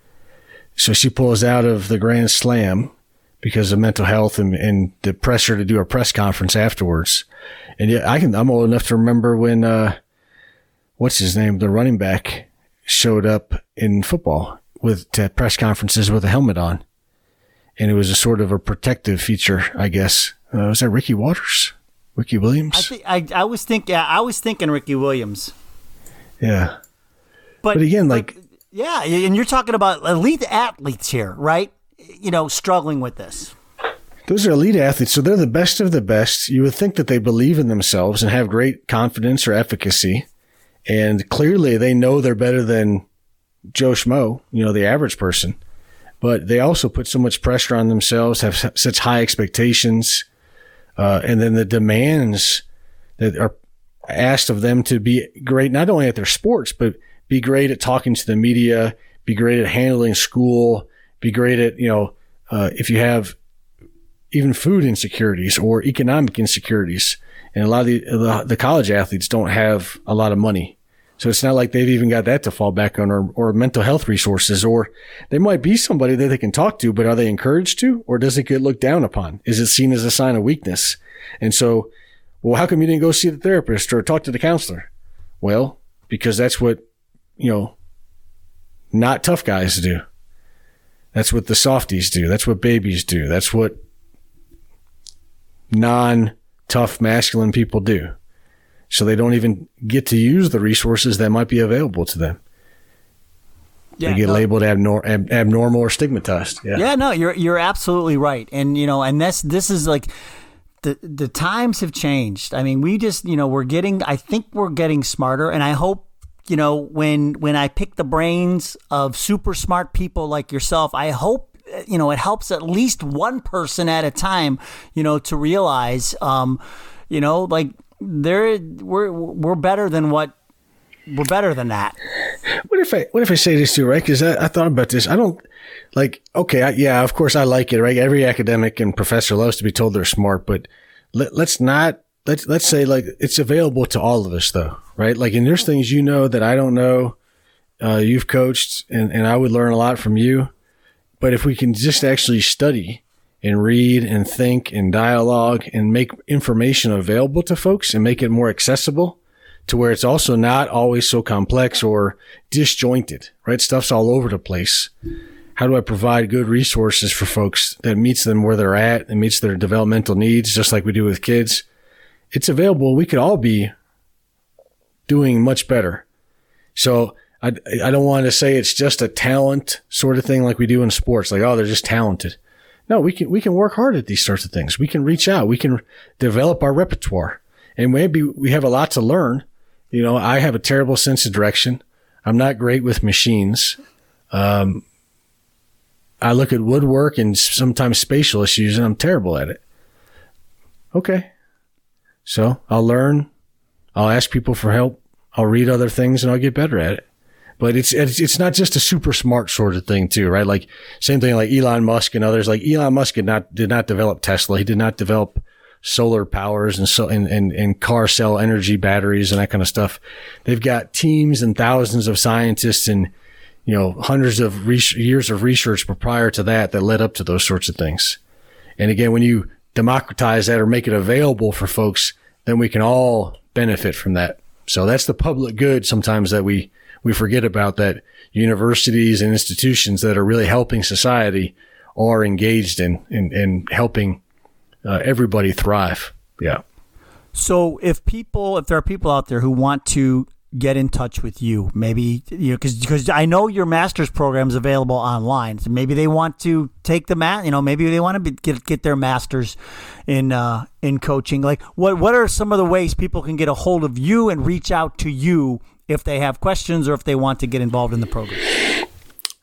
So she pulls out of the Grand Slam because of mental health and, and the pressure to do a press conference afterwards. And yeah, I can. I'm old enough to remember when uh, what's his name, the running back, showed up in football with to press conferences with a helmet on and it was a sort of a protective feature, I guess. Uh, was that Ricky Waters? Ricky Williams? I, think, I, I was thinking, yeah, I was thinking Ricky Williams. Yeah. But, but again, like, yeah, and you're talking about elite athletes here, right? You know, struggling with this. Those are elite athletes, so they're the best of the best. You would think that they believe in themselves and have great confidence or efficacy, and clearly they know they're better than Joe Schmo, you know, the average person but they also put so much pressure on themselves, have such high expectations, uh, and then the demands that are asked of them to be great, not only at their sports, but be great at talking to the media, be great at handling school, be great at, you know, uh, if you have even food insecurities or economic insecurities. And a lot of the, the, the college athletes don't have a lot of money. So it's not like they've even got that to fall back on or, or mental health resources, or they might be somebody that they can talk to, but are they encouraged to, or does it get looked down upon? Is it seen as a sign of weakness? And so, well, how come you didn't go see the therapist or talk to the counselor? Well, because that's what, you know, not tough guys do. That's what the softies do. That's what babies do. That's what non tough masculine people do. So they don't even get to use the resources that might be available to them. Yeah, they get no. labeled abnor- ab- abnormal or stigmatized. Yeah. Yeah, no, you're you're absolutely right, and you know, and this this is like the the times have changed. I mean, we just you know we're getting. I think we're getting smarter, and I hope you know when when I pick the brains of super smart people like yourself, I hope you know it helps at least one person at a time. You know to realize, um, you know, like they're we're we're better than what we're better than that. What if I what if I say this too, right? Because I, I thought about this. I don't like. Okay, I, yeah, of course I like it, right? Every academic and professor loves to be told they're smart, but let, let's not let's let's say like it's available to all of us though, right? Like, and there's things you know that I don't know. Uh, you've coached, and and I would learn a lot from you. But if we can just actually study and read and think and dialogue and make information available to folks and make it more accessible to where it's also not always so complex or disjointed, right? Stuff's all over the place. How do I provide good resources for folks that meets them where they're at and meets their developmental needs, just like we do with kids? It's available. We could all be doing much better. So I, I don't want to say it's just a talent sort of thing like we do in sports, like, oh, they're just talented. No, we can, we can work hard at these sorts of things. We can reach out. We can develop our repertoire and maybe we have a lot to learn. You know, I have a terrible sense of direction. I'm not great with machines. Um, I look at woodwork and sometimes spatial issues and I'm terrible at it. Okay. So I'll learn. I'll ask people for help. I'll read other things and I'll get better at it. But it's, it's, not just a super smart sort of thing too, right? Like same thing like Elon Musk and others. Like Elon Musk did not, did not develop Tesla. He did not develop solar powers and so, and, and, and car cell energy batteries and that kind of stuff. They've got teams and thousands of scientists and, you know, hundreds of re- years of research prior to that that led up to those sorts of things. And again, when you democratize that or make it available for folks, then we can all benefit from that. So that's the public good sometimes that we, we forget about that universities and institutions that are really helping society are engaged in, in, in helping uh, everybody thrive. Yeah. So if people, if there are people out there who want to get in touch with you, maybe you know, because I know your master's program is available online. So maybe they want to take the mat. You know, maybe they want to be, get get their masters in uh, in coaching. Like, what what are some of the ways people can get a hold of you and reach out to you if they have questions or if they want to get involved in the program?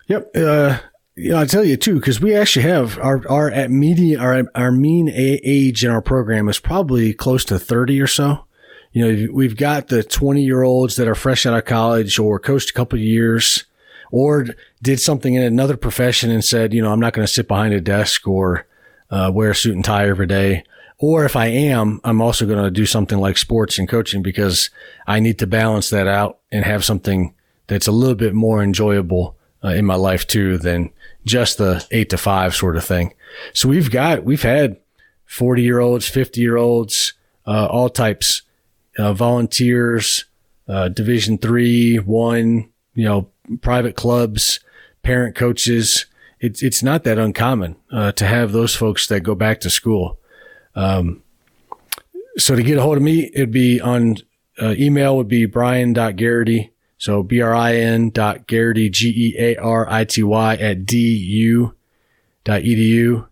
Yep. Uh, yeah, I'll tell you too, because we actually have our, our at our, our mean age in our program is probably close to 30 or so. You know, we've got the 20 year olds that are fresh out of college or coached a couple of years or did something in another profession and said, you know, I'm not going to sit behind a desk or uh, wear a suit and tie every day. Or if I am, I'm also going to do something like sports and coaching because I need to balance that out and have something that's a little bit more enjoyable uh, in my life too than just the eight to five sort of thing. So we've got, we've had 40 year olds, 50 year olds, uh, all types, uh, volunteers, uh, division three, one, you know, private clubs, parent coaches. It's, it's not that uncommon, uh, to have those folks that go back to school. Um, so to get a hold of me, it'd be on, uh, email would be brian.gearity. So B-R-I-N dot Gearity, G-E-A-R-I-T-Y at D-U dot edu.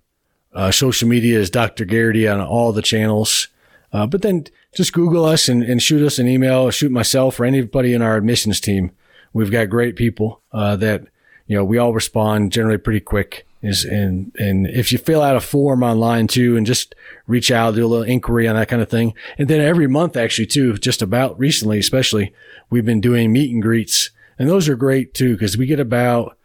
Uh, social media is Dr. Gearity on all the channels. Uh, but then just Google us and, and shoot us an email shoot myself or anybody in our admissions team. We've got great people, uh, that, you know, we all respond generally pretty quick is, and, and if you fill out a form online too and just reach out, do a little inquiry on that kind of thing. And then every month actually too, just about recently, especially we've been doing meet and greets and those are great too, because we get about,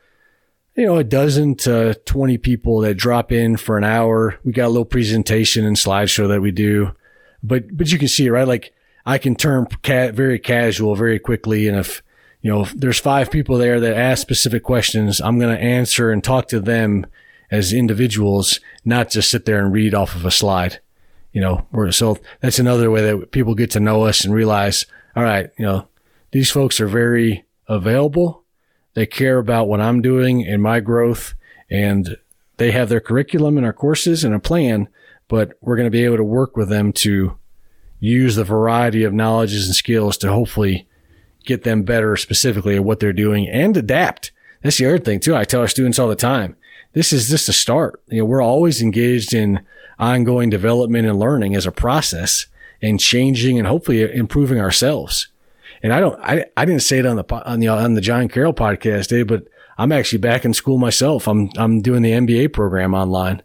you know, a dozen to 20 people that drop in for an hour. We got a little presentation and slideshow that we do, but, but you can see right? Like I can turn ca- very casual very quickly. And if, you know, there's five people there that ask specific questions, I'm going to answer and talk to them as individuals, not just sit there and read off of a slide. You know, so that's another way that people get to know us and realize, all right, you know, these folks are very available. They care about what I'm doing and my growth and they have their curriculum and our courses and a plan, but we're going to be able to work with them to use the variety of knowledges and skills to hopefully get them better specifically at what they're doing and adapt. That's the other thing too. I tell our students all the time. This is just a start. You know, we're always engaged in ongoing development and learning as a process and changing and hopefully improving ourselves. And I don't, I, I didn't say it on the, on the, on the John Carroll podcast, Dave, but I'm actually back in school myself. I'm, I'm doing the MBA program online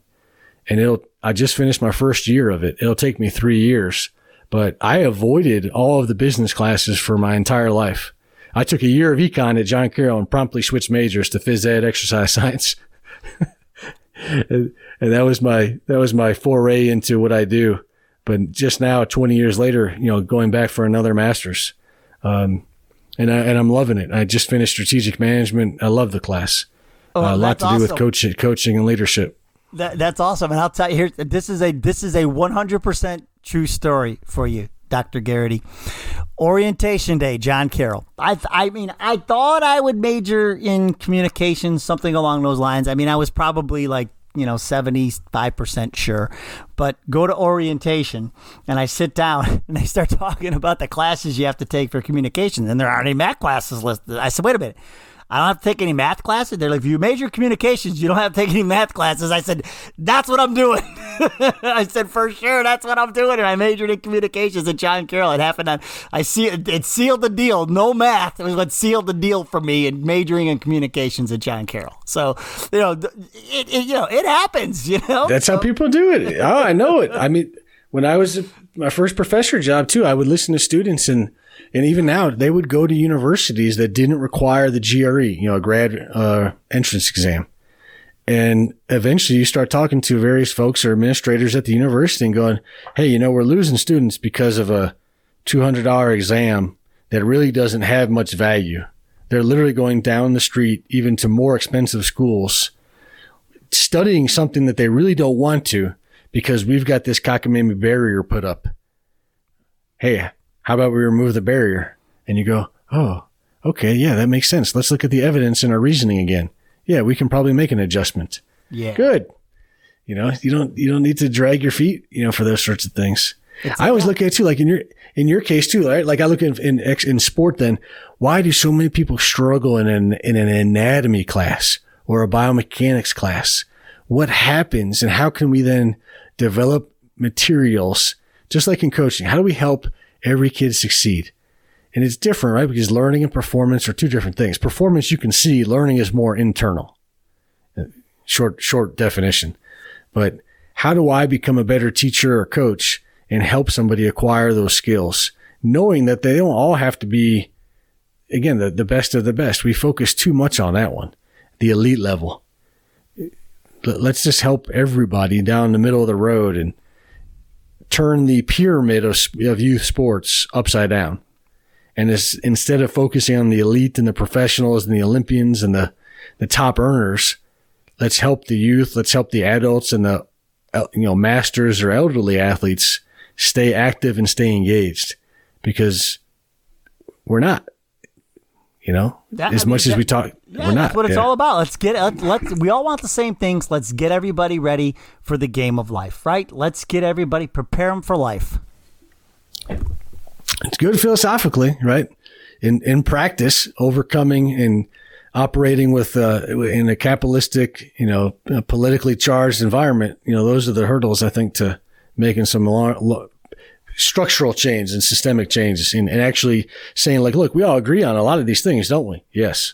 and it'll, I just finished my first year of it. It'll take me three years, but I avoided all of the business classes for my entire life. I took a year of econ at John Carroll and promptly switched majors to phys ed exercise science. and, and that was my, that was my foray into what I do. But just now, 20 years later, you know, going back for another master's. Um, and I, and I'm loving it. I just finished strategic management. I love the class. Oh, uh, a lot to do awesome. with coaching, coaching and leadership. That, that's awesome. And I'll tell you here, this is a, this is a 100% true story for you. Dr. Gearity. Orientation Day, John Carroll. I, I mean, I thought I would major in communications, something along those lines. I mean, I was probably like, you know, 75% sure. But go to orientation and I sit down and they start talking about the classes you have to take for communications. And there aren't any math classes listed. I said, wait a minute. I don't have to take any math classes. They're like, if you major in communications, you don't have to take any math classes. I said, that's what I'm doing. I said, for sure, that's what I'm doing. And I majored in communications at John Carroll. It happened on, I see it, it sealed the deal. No math. It was what sealed the deal for me in majoring in communications at John Carroll. So, you know, it, it you know, it happens, you know? That's so, how people do it. Oh, I know it. I mean, when I was my first professor job too, I would listen to students and, and even now, they would go to universities that didn't require the GRE, you know, a grad uh, entrance exam. And eventually you start talking to various folks or administrators at the university and going, Hey, you know, we're losing students because of a $200 exam that really doesn't have much value. They're literally going down the street, even to more expensive schools, studying something that they really don't want to because we've got this cockamamie barrier put up. Hey, how about we remove the barrier? And you go, oh, okay, yeah, that makes sense. Let's look at the evidence and our reasoning again. Yeah, we can probably make an adjustment. Yeah. Good. You know, you don't you don't need to drag your feet, you know, for those sorts of things. It's I always look at it too, like in your in your case too, right? Like I look in in in sport. Then why do so many people struggle in an in an anatomy class or a biomechanics class? What happens, and how can we then develop materials just like in coaching? How do we help every kid succeed. And it's different, right? Because learning and performance are two different things. Performance you can see, learning is more internal. Short, short definition. But how do I become a better teacher or coach and help somebody acquire those skills? Knowing that they don't all have to be, again, the, the best of the best. We focus too much on that one, the elite level. Let's just help everybody down the middle of the road and turn the pyramid of, of youth sports upside down. And instead of focusing on the elite and the professionals and the Olympians and the, the top earners, let's help the youth, let's help the adults and the, you know, masters or elderly athletes stay active and stay engaged because we're not. You know, that, as I mean, much that, as we talk, yeah, we're not. That's what it's yeah. all about. Let's get let's, let's. We all want the same things. Let's get everybody ready for the game of life, right? Let's get everybody prepare them for life. It's good philosophically, right? In in practice, overcoming and operating with uh, in a capitalistic, you know, politically charged environment, you know, those are the hurdles I think to making some long, structural change and systemic changes and, and actually saying like, look, we all agree on a lot of these things, don't we? Yes.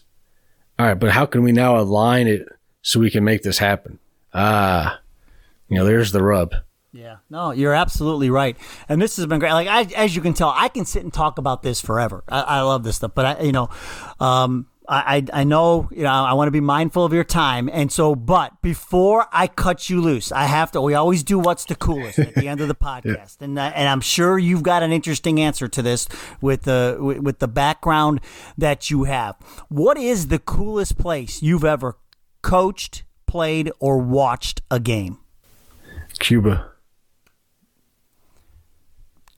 All right. But how can we now align it so we can make this happen? Ah, you know, there's the rub. Yeah, no, you're absolutely right, and this has been great. Like I, as you can tell, I can sit and talk about this forever. I, I love this stuff, but I, you know, um, I, I know, you know, I want to be mindful of your time. And so, but before I cut you loose, I have to, we always do what's the coolest at the end of the podcast. yeah. And, uh, and I'm sure you've got an interesting answer to this with the, with the background that you have. What is the coolest place you've ever coached, played, or watched a game? Cuba.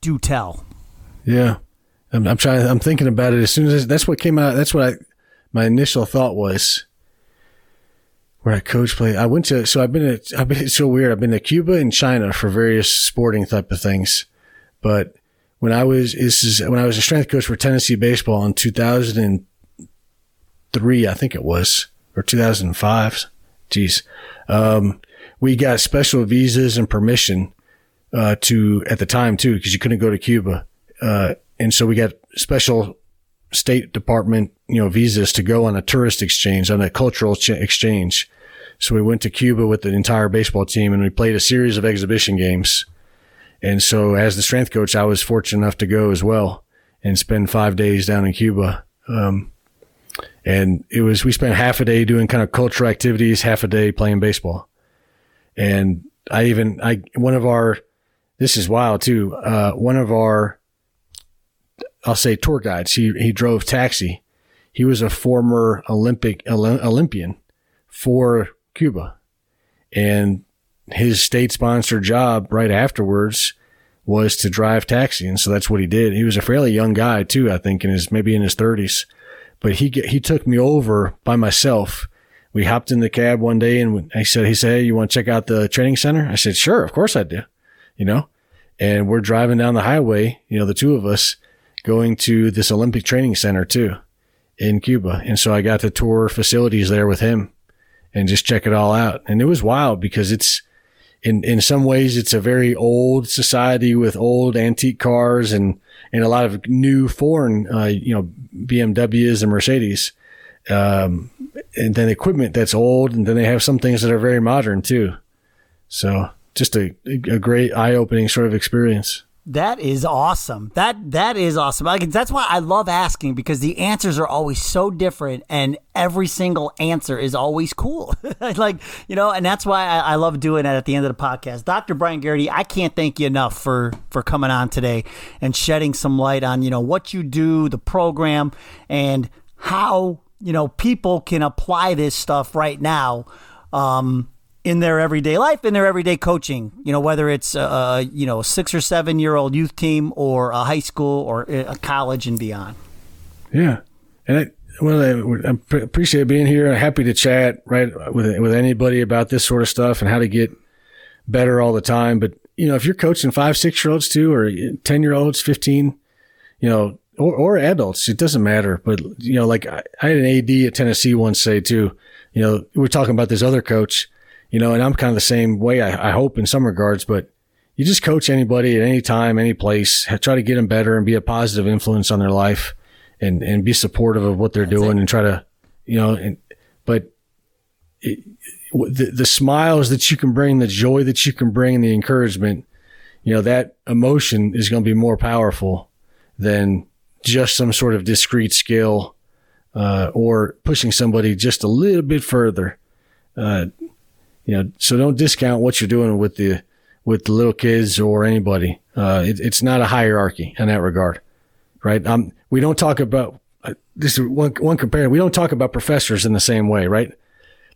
Do tell. Yeah. I'm, I'm trying. I'm thinking about it as soon as that's what came out. That's what I my initial thought was where I coach play. I went to, so I've been at, I've been, it's so weird. I've been to Cuba and China for various sporting type of things, but when I was this is when I was a strength coach for Tennessee baseball in 2003, I think it was, or 2005. Jeez, um, we got special visas and permission uh, to at the time too because you couldn't go to Cuba, uh, and so we got special State Department you know visas to go on a tourist exchange on a cultural ch- exchange. So we went to Cuba with the entire baseball team and we played a series of exhibition games and so as the strength coach, I was fortunate enough to go as well and spend five days down in Cuba. Um, and it was, we spent half a day doing kind of cultural activities, half a day playing baseball. And I even, I, one of our, this is wild too. Uh, one of our, I'll say tour guides, he, he drove taxi. He was a former Olympic, Olympian for Cuba. And his state sponsored job right afterwards was to drive taxi. And so that's what he did. He was a fairly young guy too, I think in his, maybe in his thirties, but he, he took me over by myself. We hopped in the cab one day and he said, he said, Hey, you want to check out the training center? I said, sure, of course I do, you know, and we're driving down the highway, you know, the two of us going to this Olympic training center too in Cuba. And so I got to tour facilities there with him and just check it all out. And it was wild because it's, in in some ways it's a very old society with old antique cars and and a lot of new foreign uh, you know BMWs and Mercedes um, and then equipment that's old and then they have some things that are very modern too so just a a great eye-opening sort of experience that is awesome. That that is awesome. Like that's why I love asking because the answers are always so different, and every single answer is always cool. like you know, and that's why I, I, love doing it at the end of the podcast. Dr. Brian Gearity, I can't thank you enough for for coming on today and shedding some light on you know what you do, the program, and how you know people can apply this stuff right now. Um, in their everyday life, in their everyday coaching. You know, whether it's a, you know six or seven year old youth team or a high school or a college and beyond. Yeah, and I, well, I, I appreciate being here. I'm happy to chat right with with anybody about this sort of stuff and how to get better all the time. But you know, if you're coaching five, six year olds too, or ten year olds, fifteen, you know, or, or adults, it doesn't matter. But you know, like I, I had an AD at Tennessee once say too. You know, we're talking about this other coach you know, and I'm kind of the same way, I, I hope in some regards, but you just coach anybody at any time, any place, try to get them better and be a positive influence on their life and, and be supportive of what they're That's doing it. and try to, you know, and, but it, the, the smiles that you can bring, the joy that you can bring and the encouragement, you know, that emotion is going to be more powerful than just some sort of discrete skill, uh, or pushing somebody just a little bit further. Uh, you know, so don't discount what you're doing with the with the little kids or anybody. Uh, it, it's not a hierarchy in that regard, right? Um, we don't talk about uh, this is one one comparison. We don't talk about professors in the same way, right?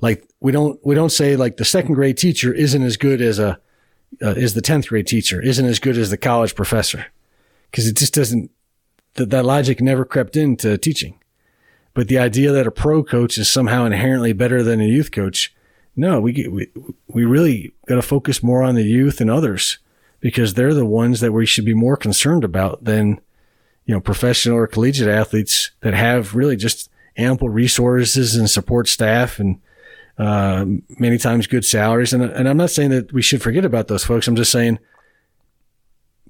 Like we don't we don't say like the second grade teacher isn't as good as a uh, is the tenth grade teacher isn't as good as the college professor because it just doesn't that that logic never crept into teaching. But the idea that a pro coach is somehow inherently better than a youth coach no, we we we really got to focus more on the youth and others because they're the ones that we should be more concerned about than you know professional or collegiate athletes that have really just ample resources and support staff and uh, many times good salaries. And and I'm not saying that we should forget about those folks. I'm just saying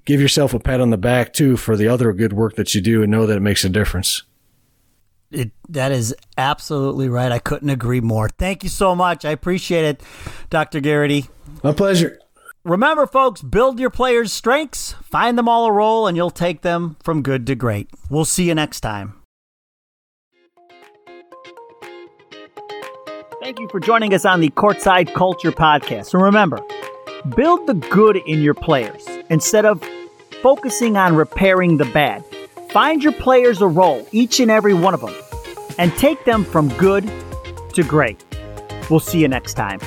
give yourself a pat on the back too for the other good work that you do and know that it makes a difference. It, that is absolutely right. I couldn't agree more. Thank you so much. I appreciate it, Dr. Gearity. My pleasure. Remember, folks, build your players' strengths, find them all a role, and you'll take them from good to great. We'll see you next time. Thank you for joining us on the Courtside Culture Podcast. And remember, build the good in your players instead of focusing on repairing the bad. Find your players a role, each and every one of them, and take them from good to great. We'll see you next time.